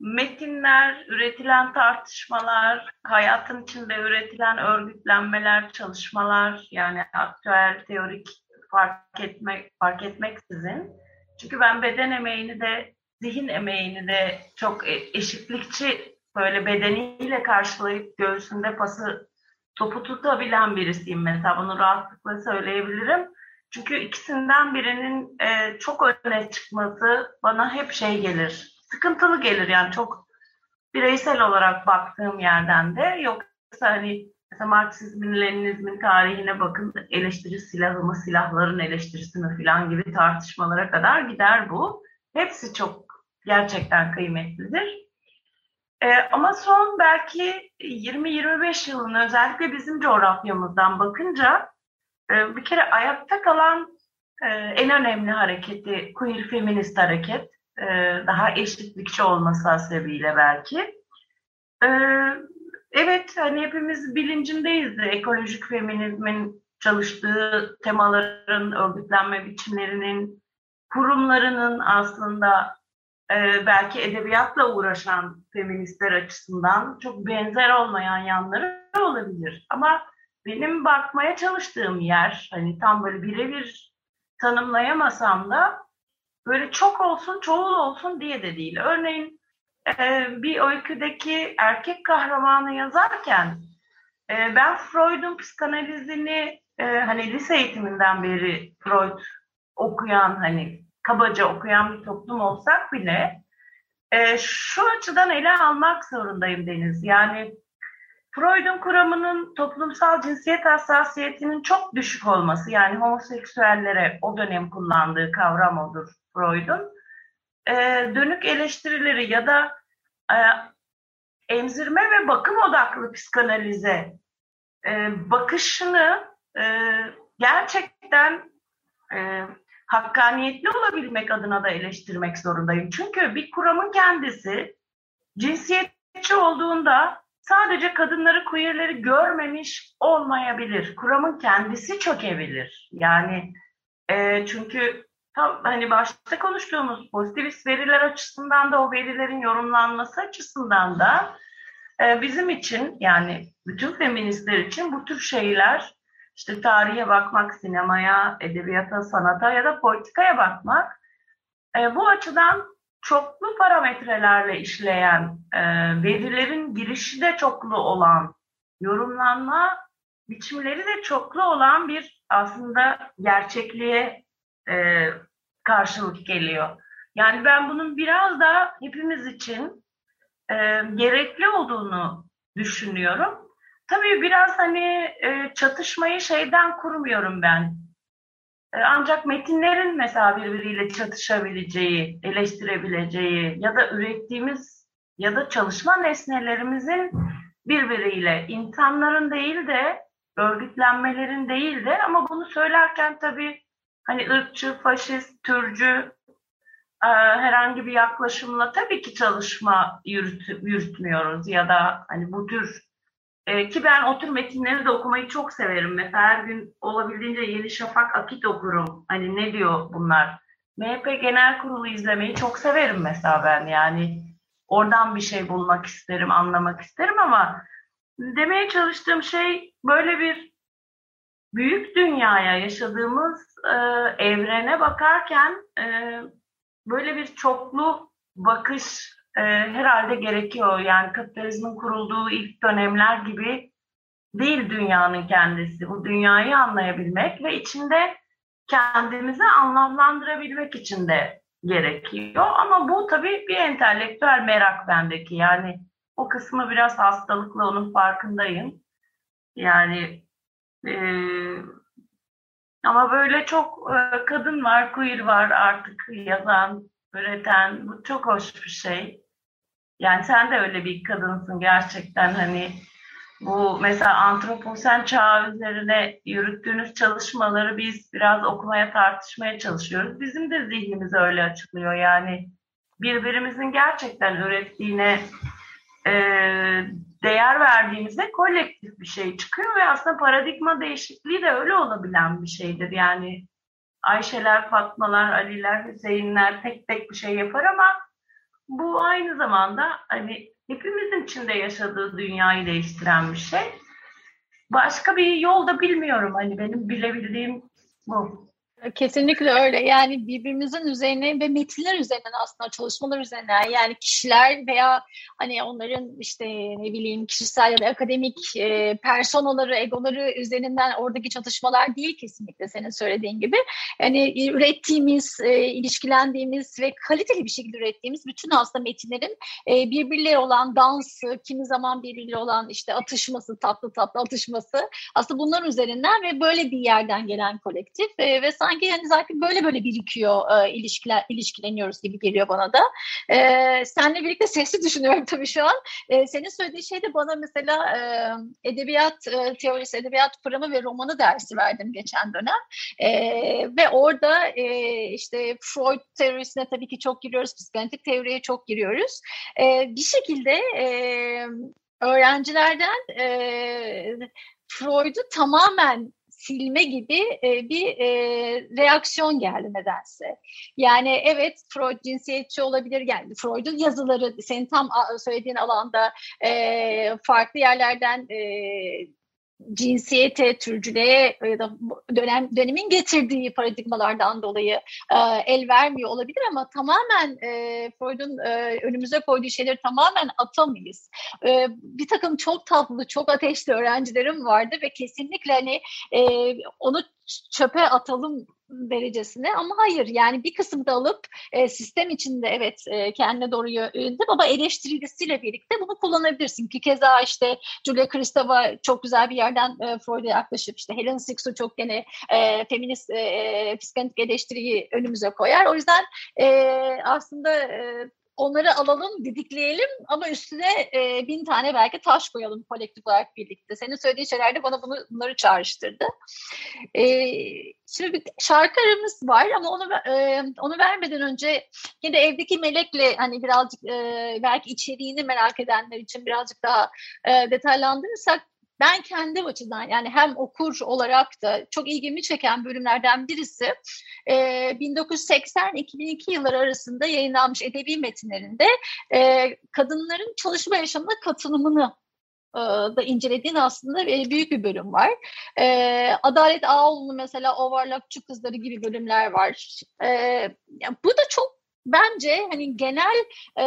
metinler, üretilen tartışmalar, hayatın içinde üretilen örgütlenmeler, çalışmalar yani aktüel, teorik fark etmek fark etmeksizin. Çünkü ben beden emeğini de zihin emeğini de çok e, eşitlikçi böyle bedeniyle karşılayıp göğsünde pası topu tutabilen birisiyim mesela bunu rahatlıkla söyleyebilirim. Çünkü ikisinden birinin e, çok öne çıkması bana hep şey gelir, sıkıntılı gelir yani çok bireysel olarak baktığım yerden de yoksa hani Mesela Marksizmin, Leninizmin tarihine bakın eleştiri silahı mı, silahların eleştirisi mi falan gibi tartışmalara kadar gider bu. Hepsi çok gerçekten kıymetlidir. Ee, ama son belki 20-25 yılın özellikle bizim coğrafyamızdan bakınca e, bir kere ayakta kalan e, en önemli hareketi queer feminist hareket. E, daha eşitlikçi olması hasebiyle belki. E, Evet, hani hepimiz bilincindeyiz de ekolojik feminizmin çalıştığı temaların, örgütlenme biçimlerinin, kurumlarının aslında e, belki edebiyatla uğraşan feministler açısından çok benzer olmayan yanları olabilir. Ama benim bakmaya çalıştığım yer, hani tam böyle birebir tanımlayamasam da böyle çok olsun, çoğul olsun diye de değil. Örneğin bir öyküdeki erkek kahramanı yazarken e, ben Freud'un psikanalizini e, hani lise eğitiminden beri Freud okuyan hani kabaca okuyan bir toplum olsak bile e, şu açıdan ele almak zorundayım Deniz. Yani Freud'un kuramının toplumsal cinsiyet hassasiyetinin çok düşük olması yani homoseksüellere o dönem kullandığı kavram odur Freud'un e, dönük eleştirileri ya da e, emzirme ve bakım odaklı psikanalize e, bakışını e, gerçekten e, hakkaniyetli olabilmek adına da eleştirmek zorundayım. Çünkü bir kuramın kendisi cinsiyetçi olduğunda sadece kadınları, queerleri görmemiş olmayabilir. Kuramın kendisi çökebilir. Yani e, çünkü tam hani başta konuştuğumuz pozitivist veriler açısından da o verilerin yorumlanması açısından da e, bizim için yani bütün feministler için bu tür şeyler işte tarihe bakmak, sinemaya, edebiyata, sanata ya da politikaya bakmak e, bu açıdan çoklu parametrelerle işleyen e, verilerin girişi de çoklu olan yorumlanma biçimleri de çoklu olan bir aslında gerçekliğe e, karşılık geliyor. Yani ben bunun biraz da hepimiz için e, gerekli olduğunu düşünüyorum. Tabii biraz hani e, çatışmayı şeyden kurmuyorum ben. E, ancak metinlerin mesela birbiriyle çatışabileceği, eleştirebileceği ya da ürettiğimiz ya da çalışma nesnelerimizin birbiriyle insanların değil de örgütlenmelerin değil de ama bunu söylerken tabii hani ırkçı, faşist, türcü e, herhangi bir yaklaşımla tabii ki çalışma yürüt, yürütmüyoruz ya da hani bu tür e, ki ben o tür metinleri de okumayı çok severim. Mesela her gün olabildiğince Yeni Şafak Akit okurum. Hani ne diyor bunlar? MHP Genel Kurulu izlemeyi çok severim mesela ben yani. Oradan bir şey bulmak isterim, anlamak isterim ama demeye çalıştığım şey böyle bir büyük dünyaya yaşadığımız e, evrene bakarken e, böyle bir çoklu bakış e, herhalde gerekiyor. Yani kapitalizmin kurulduğu ilk dönemler gibi değil dünyanın kendisi. Bu dünyayı anlayabilmek ve içinde kendimizi anlamlandırabilmek için de gerekiyor. Ama bu tabii bir entelektüel merak bendeki. Yani o kısmı biraz hastalıklı onun farkındayım. Yani e, ama böyle çok e, kadın var, queer var artık yazan, üreten. Bu çok hoş bir şey. Yani sen de öyle bir kadınsın gerçekten hani bu mesela antroposen çağı üzerine yürüttüğünüz çalışmaları biz biraz okumaya tartışmaya çalışıyoruz. Bizim de zihnimiz öyle açılıyor yani birbirimizin gerçekten ürettiğine e, değer verdiğimizde kolektif bir şey çıkıyor ve aslında paradigma değişikliği de öyle olabilen bir şeydir. Yani Ayşeler, Fatmalar, Aliler, Hüseyinler tek tek bir şey yapar ama bu aynı zamanda hani hepimizin içinde yaşadığı dünyayı değiştiren bir şey. Başka bir yol da bilmiyorum. Hani benim bilebildiğim bu. Kesinlikle öyle. Yani birbirimizin üzerine ve metinler üzerinden aslında çalışmalar üzerinden yani kişiler veya hani onların işte ne bileyim kişisel ya da akademik e, personaları, egoları üzerinden oradaki çatışmalar değil kesinlikle senin söylediğin gibi. Yani ürettiğimiz, e, ilişkilendiğimiz ve kaliteli bir şekilde ürettiğimiz bütün aslında metinlerin e, birbirleri olan dansı, kimi zaman birbirleri olan işte atışması, tatlı tatlı atışması aslında bunlar üzerinden ve böyle bir yerden gelen kolektif e, ve sanki sanki yani zaten böyle böyle birikiyor e, ilişkiler ilişkileniyoruz gibi geliyor bana da. E, seninle birlikte sesli düşünüyorum tabii şu an. E, senin söylediğin şey de bana mesela e, edebiyat e, teorisi, edebiyat kuramı ve romanı dersi verdim geçen dönem. E, ve orada e, işte Freud teorisine tabii ki çok giriyoruz, psikanalitik teoriye çok giriyoruz. E, bir şekilde e, öğrencilerden e, Freud'u tamamen silme gibi e, bir e, reaksiyon geldi nedense. Yani evet Freud cinsiyetçi olabilir yani Freud'un yazıları senin tam söylediğin alanda e, farklı yerlerden e, cinsiyete, türcülüğe ya da dönem dönemin getirdiği paradigmalardan dolayı e, el vermiyor olabilir ama tamamen e, Freud'un e, önümüze koyduğu şeyleri tamamen atamayız. E, bir takım çok tatlı, çok ateşli öğrencilerim vardı ve kesinlikle hani e, onu çöpe atalım derecesine ama hayır yani bir kısmı da alıp e, sistem içinde evet e, kendine doğru yöneldi ama eleştirisiyle birlikte bunu kullanabilirsin ki keza işte Julia Kristeva çok güzel bir yerden e, Freud'a yaklaşıp işte Helen Sixu çok gene e, feminist e, e psikanalitik eleştiriyi önümüze koyar. O yüzden e, aslında e, onları alalım, didikleyelim ama üstüne e, bin tane belki taş koyalım kolektif olarak birlikte. Senin söylediğin şeyler de bana bunu, bunları çağrıştırdı. E, şimdi bir şarkı aramız var ama onu e, onu vermeden önce yine evdeki melekle hani birazcık e, belki içeriğini merak edenler için birazcık daha e, detaylandırırsak ben kendi açıdan yani hem okur olarak da çok ilgimi çeken bölümlerden birisi e, 1980-2002 yılları arasında yayınlanmış edebi metinlerinde e, kadınların çalışma yaşamına katılımını e, da incelediğin aslında büyük bir bölüm var. E, Adalet Ağoğlu'nun mesela Overlockçu Kızları gibi bölümler var. E, bu da çok bence hani genel e,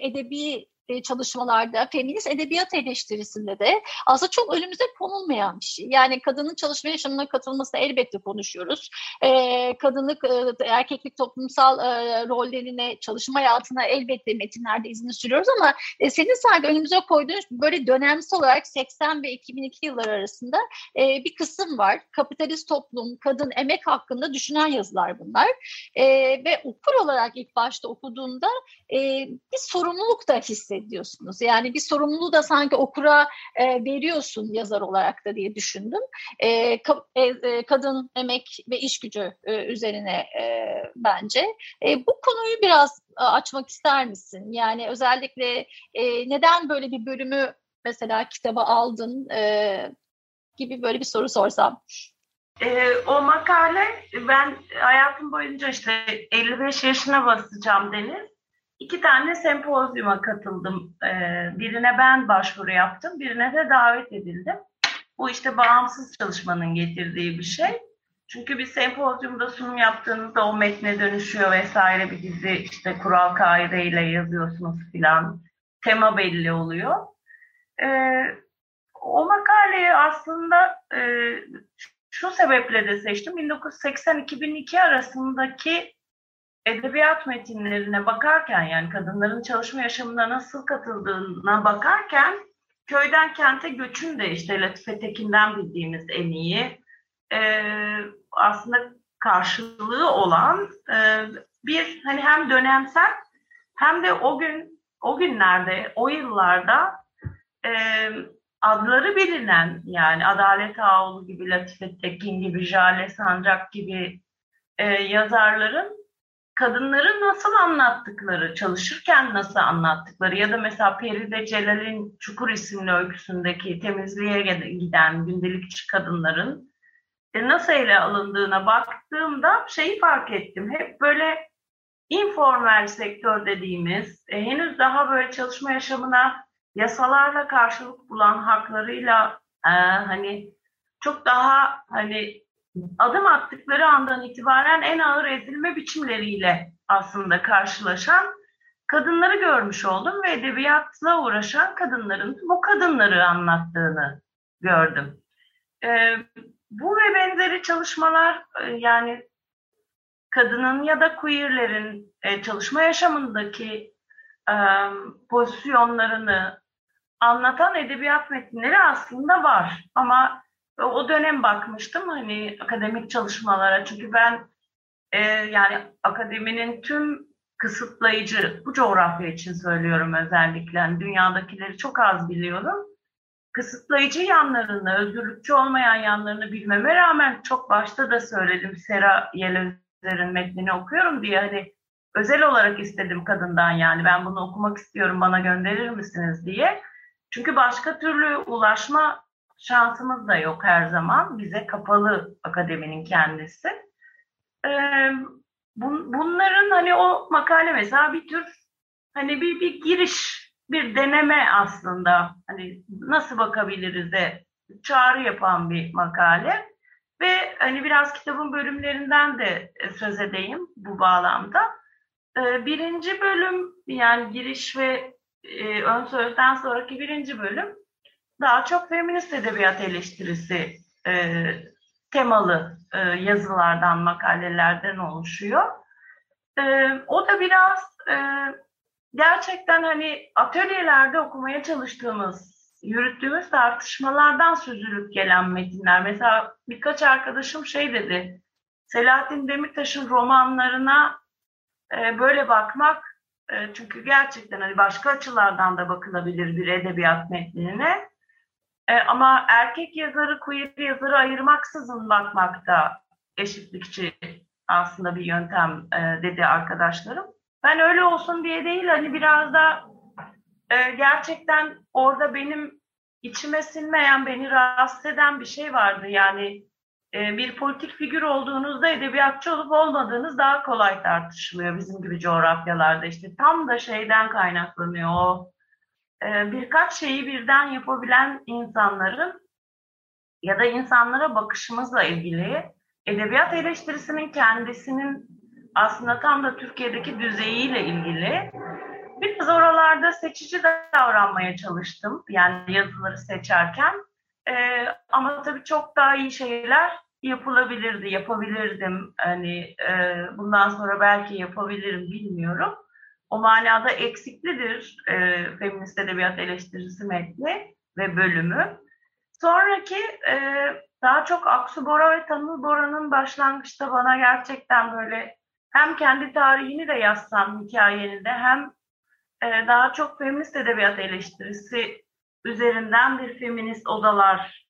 edebi e, çalışmalarda, feminist edebiyat eleştirisinde de aslında çok önümüze konulmayan bir şey. Yani kadının çalışma yaşamına katılmasını elbette konuşuyoruz. E, kadınlık, e, erkeklik toplumsal e, rollerine, çalışma hayatına elbette metinlerde izini sürüyoruz ama e, senin sanki önümüze koyduğun böyle dönemsel olarak 80 ve 2002 yıllar arasında e, bir kısım var. Kapitalist toplum, kadın, emek hakkında düşünen yazılar bunlar. E, ve okur olarak ilk başta okuduğunda e, bir sorumluluk da hissediyorsunuz. Yani bir sorumluluğu da sanki okura e, veriyorsun yazar olarak da diye düşündüm. E, ka, e, e kadın, emek ve iş gücü e, üzerine e, bence. E, bu konuyu biraz e, açmak ister misin? Yani özellikle e, neden böyle bir bölümü mesela kitaba aldın e, gibi böyle bir soru sorsam. E, o makale ben hayatım boyunca işte 55 yaşına basacağım Deniz. İki tane sempozyuma katıldım. E, birine ben başvuru yaptım, birine de davet edildim. Bu işte bağımsız çalışmanın getirdiği bir şey. Çünkü bir sempozyumda sunum yaptığınızda o metne dönüşüyor vesaire bir dizi işte kural kaideyle yazıyorsunuz filan. Tema belli oluyor. Ee, o makaleyi aslında e, şu sebeple de seçtim. 1980-2002 arasındaki edebiyat metinlerine bakarken yani kadınların çalışma yaşamına nasıl katıldığına bakarken köyden kente göçün de işte Latife Tekin'den bildiğimiz en iyi e, aslında karşılığı olan e, bir hani hem dönemsel hem de o gün o günlerde o yıllarda e, adları bilinen yani Adalet Ağoğlu gibi, Latife Tekin gibi, Jale Sancak gibi e, yazarların kadınları nasıl anlattıkları, çalışırken nasıl anlattıkları ya da mesela Peride Celal'in Çukur isimli öyküsündeki temizliğe giden gündelikçi kadınların e, nasıl ele alındığına baktığımda şeyi fark ettim. Hep böyle informal sektör dediğimiz, e, henüz daha böyle çalışma yaşamına yasalarla karşılık bulan haklarıyla e, hani çok daha hani adım attıkları andan itibaren en ağır ezilme biçimleriyle aslında karşılaşan kadınları görmüş oldum ve edebiyatla uğraşan kadınların bu kadınları anlattığını gördüm. E, bu ve benzeri çalışmalar e, yani kadının ya da queerlerin e, çalışma yaşamındaki e, pozisyonlarını anlatan edebiyat metinleri aslında var. Ama o dönem bakmıştım hani akademik çalışmalara çünkü ben e, yani akademinin tüm kısıtlayıcı bu coğrafya için söylüyorum özellikle yani dünyadakileri çok az biliyorum. Kısıtlayıcı yanlarını, özgürlükçü olmayan yanlarını bilmeme rağmen çok başta da söyledim Sera Yelözer'in metnini okuyorum diye hani özel olarak istedim kadından yani ben bunu okumak istiyorum bana gönderir misiniz diye. Çünkü başka türlü ulaşma şansımız da yok her zaman. Bize kapalı akademinin kendisi. Ee, bun, bunların hani o makale mesela bir tür hani bir, bir giriş, bir deneme aslında. Hani nasıl bakabiliriz de çağrı yapan bir makale. Ve hani biraz kitabın bölümlerinden de söz edeyim bu bağlamda. Ee, birinci bölüm yani giriş ve e, ön sözden sonraki birinci bölüm daha çok feminist edebiyat eleştirisi e, temalı e, yazılardan, makalelerden oluşuyor. E, o da biraz e, gerçekten hani atölyelerde okumaya çalıştığımız, yürüttüğümüz tartışmalardan süzülüp gelen metinler. Mesela birkaç arkadaşım şey dedi, Selahattin Demirtaş'ın romanlarına e, böyle bakmak e, çünkü gerçekten hani başka açılardan da bakılabilir bir edebiyat metnine. E, ama erkek yazarı, queer yazarı ayırmaksızın bakmakta eşitlikçi aslında bir yöntem e, dedi arkadaşlarım. Ben öyle olsun diye değil hani biraz da e, gerçekten orada benim içime sinmeyen, beni rahatsız eden bir şey vardı. Yani e, bir politik figür olduğunuzda edebiyatçı olup olmadığınız daha kolay tartışılıyor bizim gibi coğrafyalarda. İşte tam da şeyden kaynaklanıyor o birkaç şeyi birden yapabilen insanların ya da insanlara bakışımızla ilgili edebiyat eleştirisinin kendisinin aslında tam da Türkiye'deki düzeyiyle ilgili biraz oralarda seçici davranmaya çalıştım. Yani yazıları seçerken. E, ama tabii çok daha iyi şeyler yapılabilirdi, yapabilirdim. Hani e, bundan sonra belki yapabilirim bilmiyorum. O manada eksiklidir e, feminist edebiyat eleştirisi metni ve bölümü. Sonraki e, daha çok Aksu Bora ve Tanıl Bora'nın başlangıçta bana gerçekten böyle hem kendi tarihini de yazsam hikayeni de hem e, daha çok feminist edebiyat eleştirisi üzerinden bir feminist odalar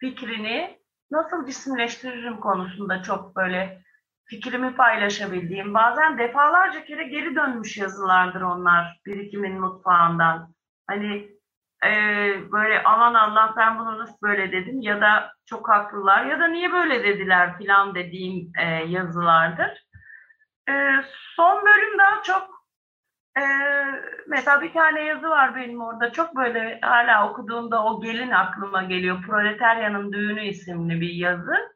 fikrini nasıl cisimleştiririm konusunda çok böyle fikrimi paylaşabildiğim, bazen defalarca kere geri dönmüş yazılardır onlar birikimin mutfağından. Hani e, böyle aman Allah ben bunu nasıl böyle dedim ya da çok haklılar ya da niye böyle dediler filan dediğim e, yazılardır. E, son bölüm daha çok e, mesela bir tane yazı var benim orada çok böyle hala okuduğumda o gelin aklıma geliyor. Proletaryanın Düğünü isimli bir yazı.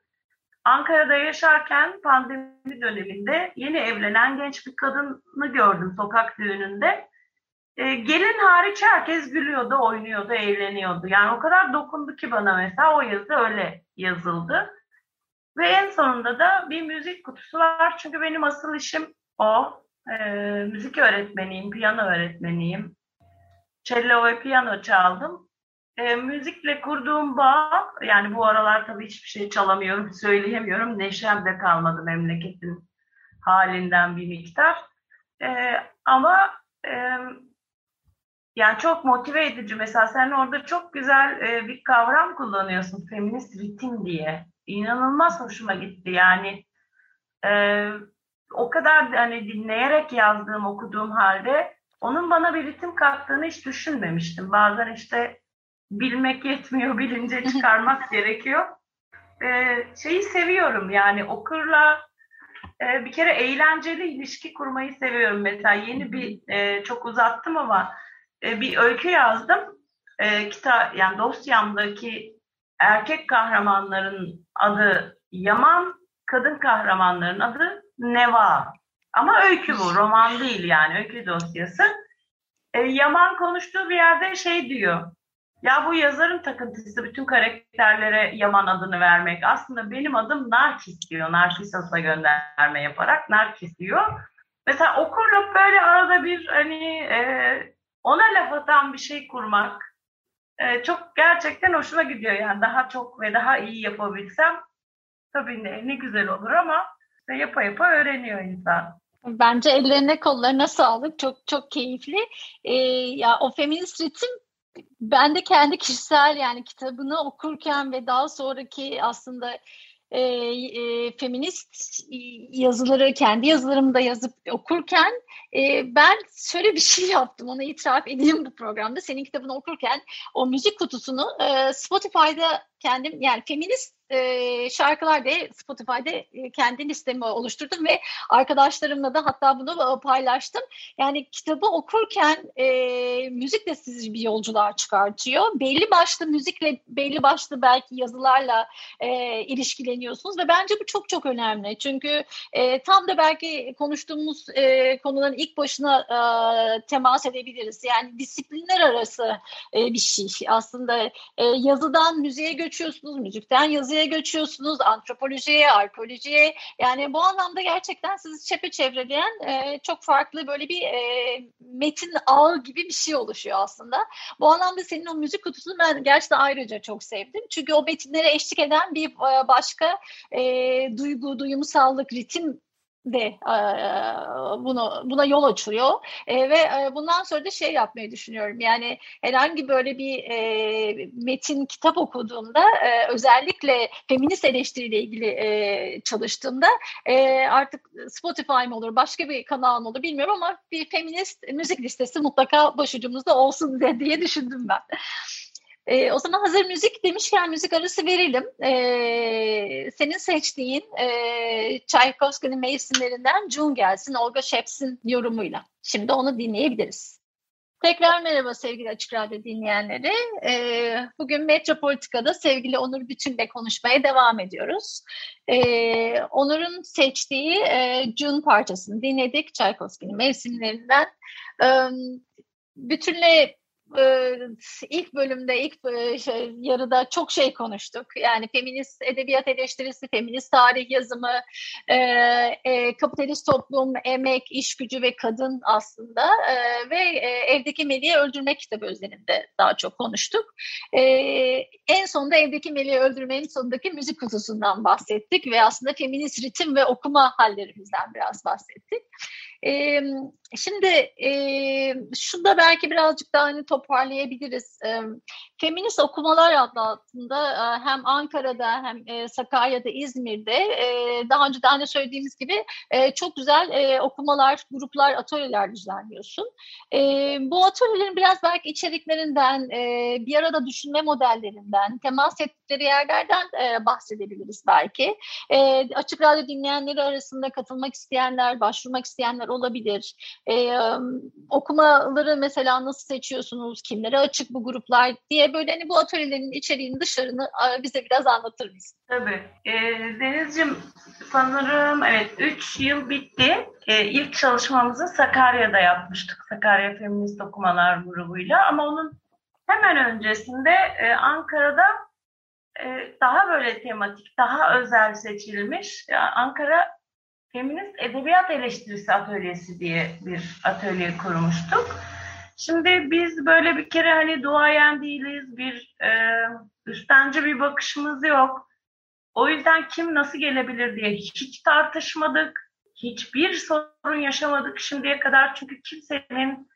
Ankara'da yaşarken pandemi döneminde yeni evlenen genç bir kadını gördüm sokak düğününde. E, gelin hariç herkes gülüyordu, oynuyordu, eğleniyordu. Yani o kadar dokundu ki bana mesela o yazı öyle yazıldı. Ve en sonunda da bir müzik kutusu var. Çünkü benim asıl işim o. E, müzik öğretmeniyim, piyano öğretmeniyim. Cello ve piyano çaldım. E, müzikle kurduğum bağ, yani bu aralar tabii hiçbir şey çalamıyorum, söyleyemiyorum. Neşem de kalmadı memleketin halinden bir miktar. E, ama e, yani çok motive edici. Mesela sen orada çok güzel e, bir kavram kullanıyorsun, feminist ritim diye. İnanılmaz hoşuma gitti. Yani e, o kadar hani dinleyerek yazdığım, okuduğum halde onun bana bir ritim kattığını hiç düşünmemiştim. Bazen işte bilmek yetmiyor, bilince çıkarmak gerekiyor. Ee, şeyi seviyorum yani okurla e, bir kere eğlenceli ilişki kurmayı seviyorum. Mesela yeni bir e, çok uzattım ama e, bir öykü yazdım. E, kitap yani dosyamdaki erkek kahramanların adı Yaman, kadın kahramanların adı Neva. Ama öykü bu, roman değil yani öykü dosyası. E, Yaman konuştuğu bir yerde şey diyor. Ya bu yazarın takıntısı bütün karakterlere Yaman adını vermek. Aslında benim adım Narkis diyor. Narkisos'a gönderme yaparak Narkis diyor. Mesela okurla böyle arada bir hani e, ona laf atan bir şey kurmak e, çok gerçekten hoşuma gidiyor. Yani daha çok ve daha iyi yapabilsem tabii ne, ne güzel olur ama işte yapa yapa öğreniyor insan. Bence ellerine kollarına sağlık. Çok çok keyifli. Ee, ya o feminist ritim ben de kendi kişisel yani kitabını okurken ve daha sonraki aslında e, e, feminist yazıları kendi yazılarımda yazıp okurken e, ben şöyle bir şey yaptım onu itiraf edeyim bu programda. Senin kitabını okurken o müzik kutusunu e, Spotify'da kendim yani feminist e, şarkılar da Spotify'da e, kendi listemi oluşturdum ve arkadaşlarımla da hatta bunu paylaştım. Yani kitabı okurken e, müzik de sizi bir yolculuğa çıkartıyor. Belli başlı müzikle, belli başlı belki yazılarla e, ilişkileniyorsunuz ve bence bu çok çok önemli. Çünkü e, tam da belki konuştuğumuz e, konuların ilk başına e, temas edebiliriz. Yani disiplinler arası e, bir şey. Aslında e, yazıdan müziğe göçüyorsunuz, müzikten yazıya göçüyorsunuz, antropolojiye, arkeolojiye. Yani bu anlamda gerçekten sizi çepeçevreleyen e, çok farklı böyle bir e, metin ağı gibi bir şey oluşuyor aslında. Bu anlamda senin o müzik kutusunu ben gerçekten ayrıca çok sevdim. Çünkü o metinlere eşlik eden bir e, başka e, duygu, duyumsallık, ritim de bunu buna yol açıyor e, ve bundan sonra da şey yapmayı düşünüyorum yani herhangi böyle bir e, metin kitap okuduğumda e, özellikle feminist eleştiriyle ilgili e, çalıştığımda e, artık Spotify mı olur başka bir kanal mı olur bilmiyorum ama bir feminist müzik listesi mutlaka başucumuzda olsun diye düşündüm ben. E, o zaman hazır müzik demişken müzik arası verelim. E, senin seçtiğin e, Tchaikovsky'nin mevsimlerinden June gelsin Olga Sheps'in yorumuyla. Şimdi onu dinleyebiliriz. Tekrar merhaba sevgili Açık Radyo dinleyenleri. Ee, bugün Metropolitika'da sevgili Onur Bütün'le konuşmaya devam ediyoruz. Ee, Onur'un seçtiği e, June parçasını dinledik. Tchaikovsky'nin mevsimlerinden. bütünle e, ilk bölümde, ilk e, şey, yarıda çok şey konuştuk. Yani feminist edebiyat eleştirisi, feminist tarih yazımı, e, e, kapitalist toplum, emek, iş gücü ve kadın aslında ve Evdeki Meli'yi Öldürmek kitabı üzerinde daha çok konuştuk. En sonunda Evdeki Meli'yi Öldürmenin sonundaki müzik kutusundan bahsettik ve aslında feminist ritim ve okuma hallerimizden biraz bahsettik. E, şimdi e, şu da belki birazcık daha hani toparlayabiliriz. E, Feminist Okumalar adlı altında e, hem Ankara'da hem e, Sakarya'da, İzmir'de e, daha önce de söylediğimiz gibi çok güzel okumalar, gruplar, atölyeler düzenliyorsun. Bu atölyelerin biraz belki içeriklerinden, bir arada düşünme modellerinden, temas ettikleri yerlerden bahsedebiliriz belki. Açık Radyo dinleyenleri arasında katılmak isteyenler, başvurmak isteyenler olabilir. Okumaları mesela nasıl seçiyorsunuz, kimlere açık bu gruplar diye böyle hani bu atölyelerin içeriğini dışarını bize biraz anlatır mısın? Tabii. E, Deniz'ciğim sanırım evet 3 yıl bitti. E, ilk çalışmamızı Sakarya'da yapmıştık. Sakarya Feminist Okumalar grubuyla ama onun hemen öncesinde e, Ankara'da e, daha böyle tematik, daha özel seçilmiş. Yani Ankara Feminist Edebiyat Eleştirisi Atölyesi diye bir atölye kurmuştuk. Şimdi biz böyle bir kere hani duayen değiliz, bir e, üstenci bir bakışımız yok. O yüzden kim nasıl gelebilir diye hiç tartışmadık. Hiçbir sorun yaşamadık şimdiye kadar. Çünkü kimsenin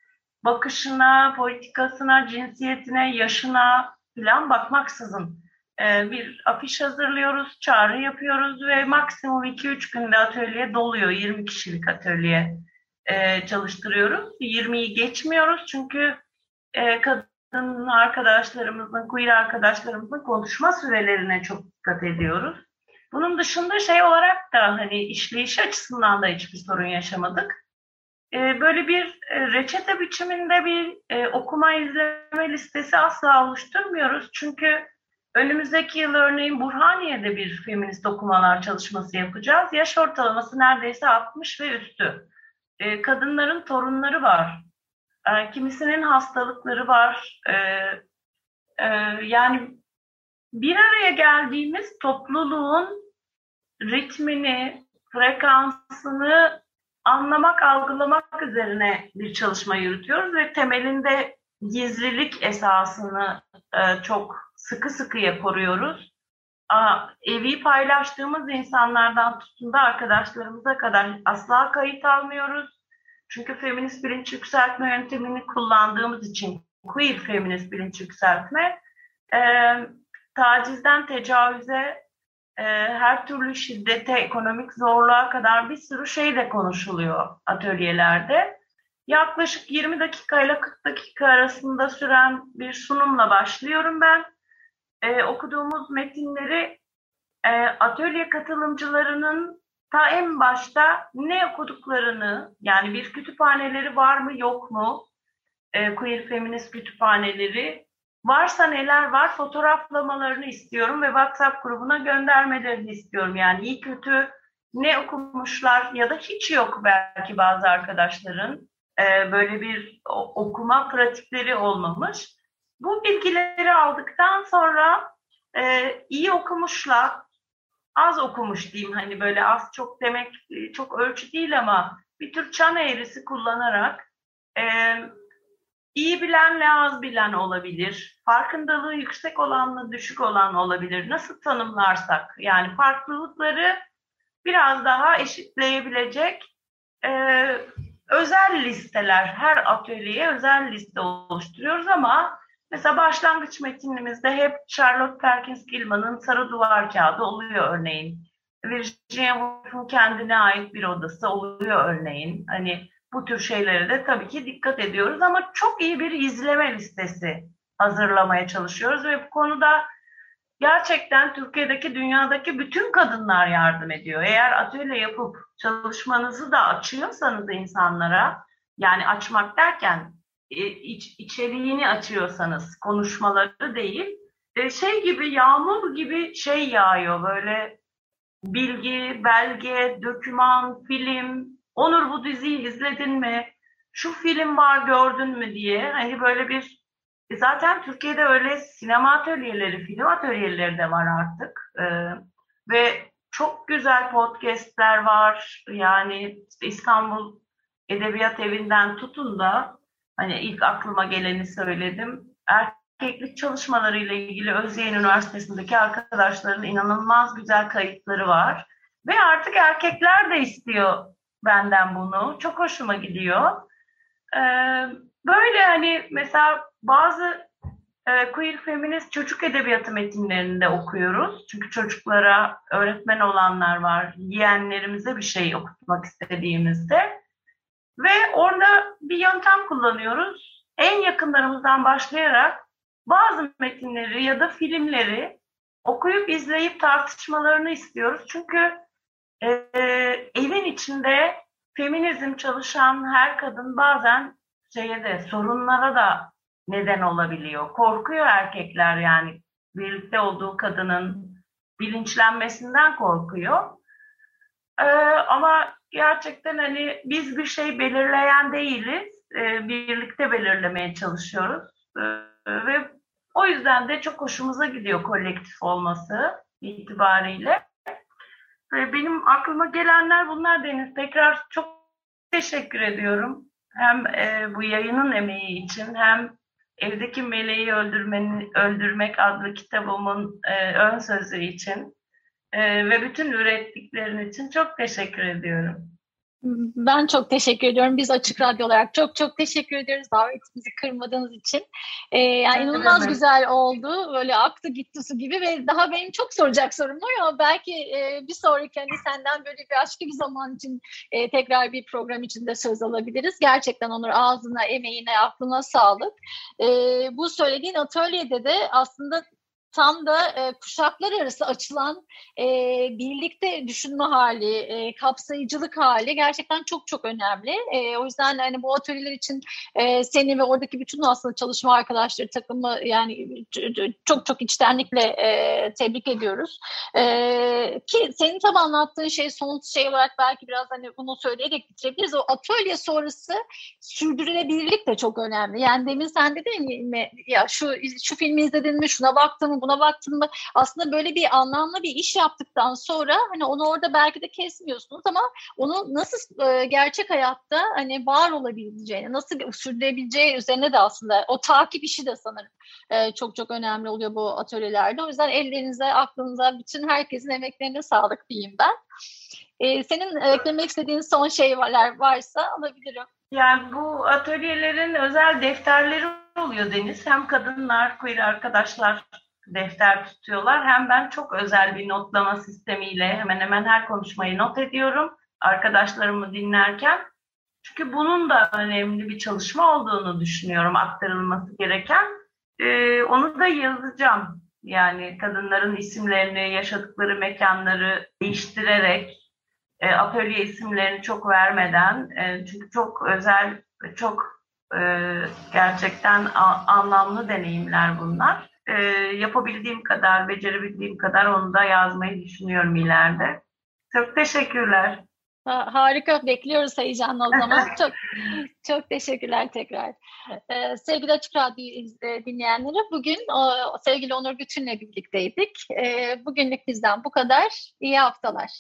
bakışına, politikasına, cinsiyetine, yaşına falan bakmaksızın e, bir afiş hazırlıyoruz, çağrı yapıyoruz ve maksimum 2-3 günde atölye doluyor. 20 kişilik atölye e, çalıştırıyoruz. 20'yi geçmiyoruz çünkü e, kadın arkadaşlarımızın, queer arkadaşlarımızın konuşma sürelerine çok dikkat ediyoruz. Bunun dışında şey olarak da hani işleyiş açısından da hiçbir sorun yaşamadık. E, böyle bir e, reçete biçiminde bir e, okuma izleme listesi asla oluşturmuyoruz. Çünkü önümüzdeki yıl örneğin Burhaniye'de bir feminist okumalar çalışması yapacağız. Yaş ortalaması neredeyse 60 ve üstü e, kadınların torunları var. E, kimisinin hastalıkları var. E, e, yani bir araya geldiğimiz topluluğun ritmini, frekansını anlamak, algılamak üzerine bir çalışma yürütüyoruz ve temelinde gizlilik esasını e, çok sıkı sıkıya koruyoruz evi paylaştığımız insanlardan tutun da arkadaşlarımıza kadar asla kayıt almıyoruz. Çünkü feminist bilinç yükseltme yöntemini kullandığımız için queer feminist bilinç yükseltme e, tacizden tecavüze e, her türlü şiddete, ekonomik zorluğa kadar bir sürü şey de konuşuluyor atölyelerde. Yaklaşık 20 dakika ile 40 dakika arasında süren bir sunumla başlıyorum ben e, okuduğumuz metinleri e, atölye katılımcılarının ta en başta ne okuduklarını, yani bir kütüphaneleri var mı yok mu, e, queer feminist kütüphaneleri, varsa neler var fotoğraflamalarını istiyorum ve WhatsApp grubuna göndermelerini istiyorum. Yani iyi kötü ne okumuşlar ya da hiç yok belki bazı arkadaşların e, böyle bir okuma pratikleri olmamış. Bu bilgileri aldıktan sonra e, iyi okumuşla az okumuş diyeyim hani böyle az çok demek e, çok ölçü değil ama bir tür çan eğrisi kullanarak e, iyi bilenle az bilen olabilir. Farkındalığı yüksek olanla düşük olan olabilir. Nasıl tanımlarsak yani farklılıkları biraz daha eşitleyebilecek e, özel listeler her atölyeye özel liste oluşturuyoruz ama Mesela başlangıç metinimizde hep Charlotte Perkins Gilman'ın Sarı Duvar Kağıdı oluyor örneğin. Virginia Woolf'un kendine ait bir odası oluyor örneğin. Hani bu tür şeylere de tabii ki dikkat ediyoruz ama çok iyi bir izleme listesi hazırlamaya çalışıyoruz ve bu konuda gerçekten Türkiye'deki, dünyadaki bütün kadınlar yardım ediyor. Eğer atölye yapıp çalışmanızı da açıyorsanız insanlara, yani açmak derken iç, içeriğini açıyorsanız konuşmaları değil e, şey gibi yağmur gibi şey yağıyor böyle bilgi, belge, döküman, film. Onur bu diziyi izledin mi? şu film var gördün mü diye hani böyle bir e, zaten Türkiye'de öyle sinema atölyeleri, film atölyeleri de var artık. Ee, ve çok güzel podcastler var. Yani işte İstanbul Edebiyat Evi'nden tutun da hani ilk aklıma geleni söyledim. Erkeklik çalışmalarıyla ilgili Özyeğin Üniversitesi'ndeki arkadaşların inanılmaz güzel kayıtları var. Ve artık erkekler de istiyor benden bunu. Çok hoşuma gidiyor. Ee, böyle hani mesela bazı e, queer feminist çocuk edebiyatı metinlerinde okuyoruz. Çünkü çocuklara öğretmen olanlar var. Yeğenlerimize bir şey okutmak istediğimizde. Ve orada bir yöntem kullanıyoruz. En yakınlarımızdan başlayarak bazı metinleri ya da filmleri okuyup izleyip tartışmalarını istiyoruz. Çünkü e, evin içinde feminizm çalışan her kadın bazen şeye de sorunlara da neden olabiliyor. Korkuyor erkekler yani birlikte olduğu kadının bilinçlenmesinden korkuyor. Ee, ama gerçekten hani biz bir şey belirleyen değiliz. Ee, birlikte belirlemeye çalışıyoruz. Ee, ve o yüzden de çok hoşumuza gidiyor kolektif olması itibariyle. Ee, benim aklıma gelenler bunlar Deniz. Tekrar çok teşekkür ediyorum. Hem e, bu yayının emeği için hem Evdeki Meleği Öldürmeni, Öldürmek adlı kitabımın e, ön sözü için e, ve bütün ürettiklerin için çok teşekkür ediyorum. Ben çok teşekkür ediyorum. Biz Açık Radyo olarak çok çok teşekkür ediyoruz davetimizi kırmadığınız için. Ee, yani inanılmaz güzel oldu. Böyle aktı gitti su gibi ve daha benim çok soracak sorum var ama belki e, bir sonraki hani senden böyle bir başka bir zaman için e, tekrar bir program içinde söz alabiliriz. Gerçekten Onur ağzına, emeğine, aklına sağlık. E, bu söylediğin atölyede de aslında tam da e, kuşaklar arası açılan e, birlikte düşünme hali, e, kapsayıcılık hali gerçekten çok çok önemli. E, o yüzden hani bu atölyeler için e, seni ve oradaki bütün aslında çalışma arkadaşları takımı yani çok çok içtenlikle e, tebrik ediyoruz. E, ki senin tam anlattığın şey son şey olarak belki biraz hani bunu söyleyerek bitirebiliriz. O atölye sonrası sürdürülebilirlik de çok önemli. Yani demin sen dedin mi ya şu şu filmi izledin mi, şuna baktın mı, buna baktın mı aslında böyle bir anlamlı bir iş yaptıktan sonra hani onu orada belki de kesmiyorsunuz ama onu nasıl e, gerçek hayatta hani var olabileceğini, nasıl sürdürebileceği üzerine de aslında o takip işi de sanırım e, çok çok önemli oluyor bu atölyelerde. O yüzden ellerinize, aklınıza, bütün herkesin emeklerine sağlık diyeyim ben. E, senin eklemek istediğin son şeyler varsa alabilirim. Yani bu atölyelerin özel defterleri oluyor Deniz. Hem kadınlar, queer arkadaşlar defter tutuyorlar. Hem ben çok özel bir notlama sistemiyle hemen hemen her konuşmayı not ediyorum arkadaşlarımı dinlerken. Çünkü bunun da önemli bir çalışma olduğunu düşünüyorum aktarılması gereken. Ee, onu da yazacağım. Yani kadınların isimlerini, yaşadıkları mekanları değiştirerek, e, atölye isimlerini çok vermeden, e, çünkü çok özel, çok e, gerçekten a, anlamlı deneyimler bunlar e, yapabildiğim kadar, becerebildiğim kadar onu da yazmayı düşünüyorum ileride. Çok teşekkürler. Harika, bekliyoruz heyecanla o zaman. çok çok teşekkürler tekrar. Ee, sevgili Açık Radyo dinleyenleri, bugün o, sevgili Onur Bütün'le birlikteydik. Ee, bugünlük bizden bu kadar. İyi haftalar.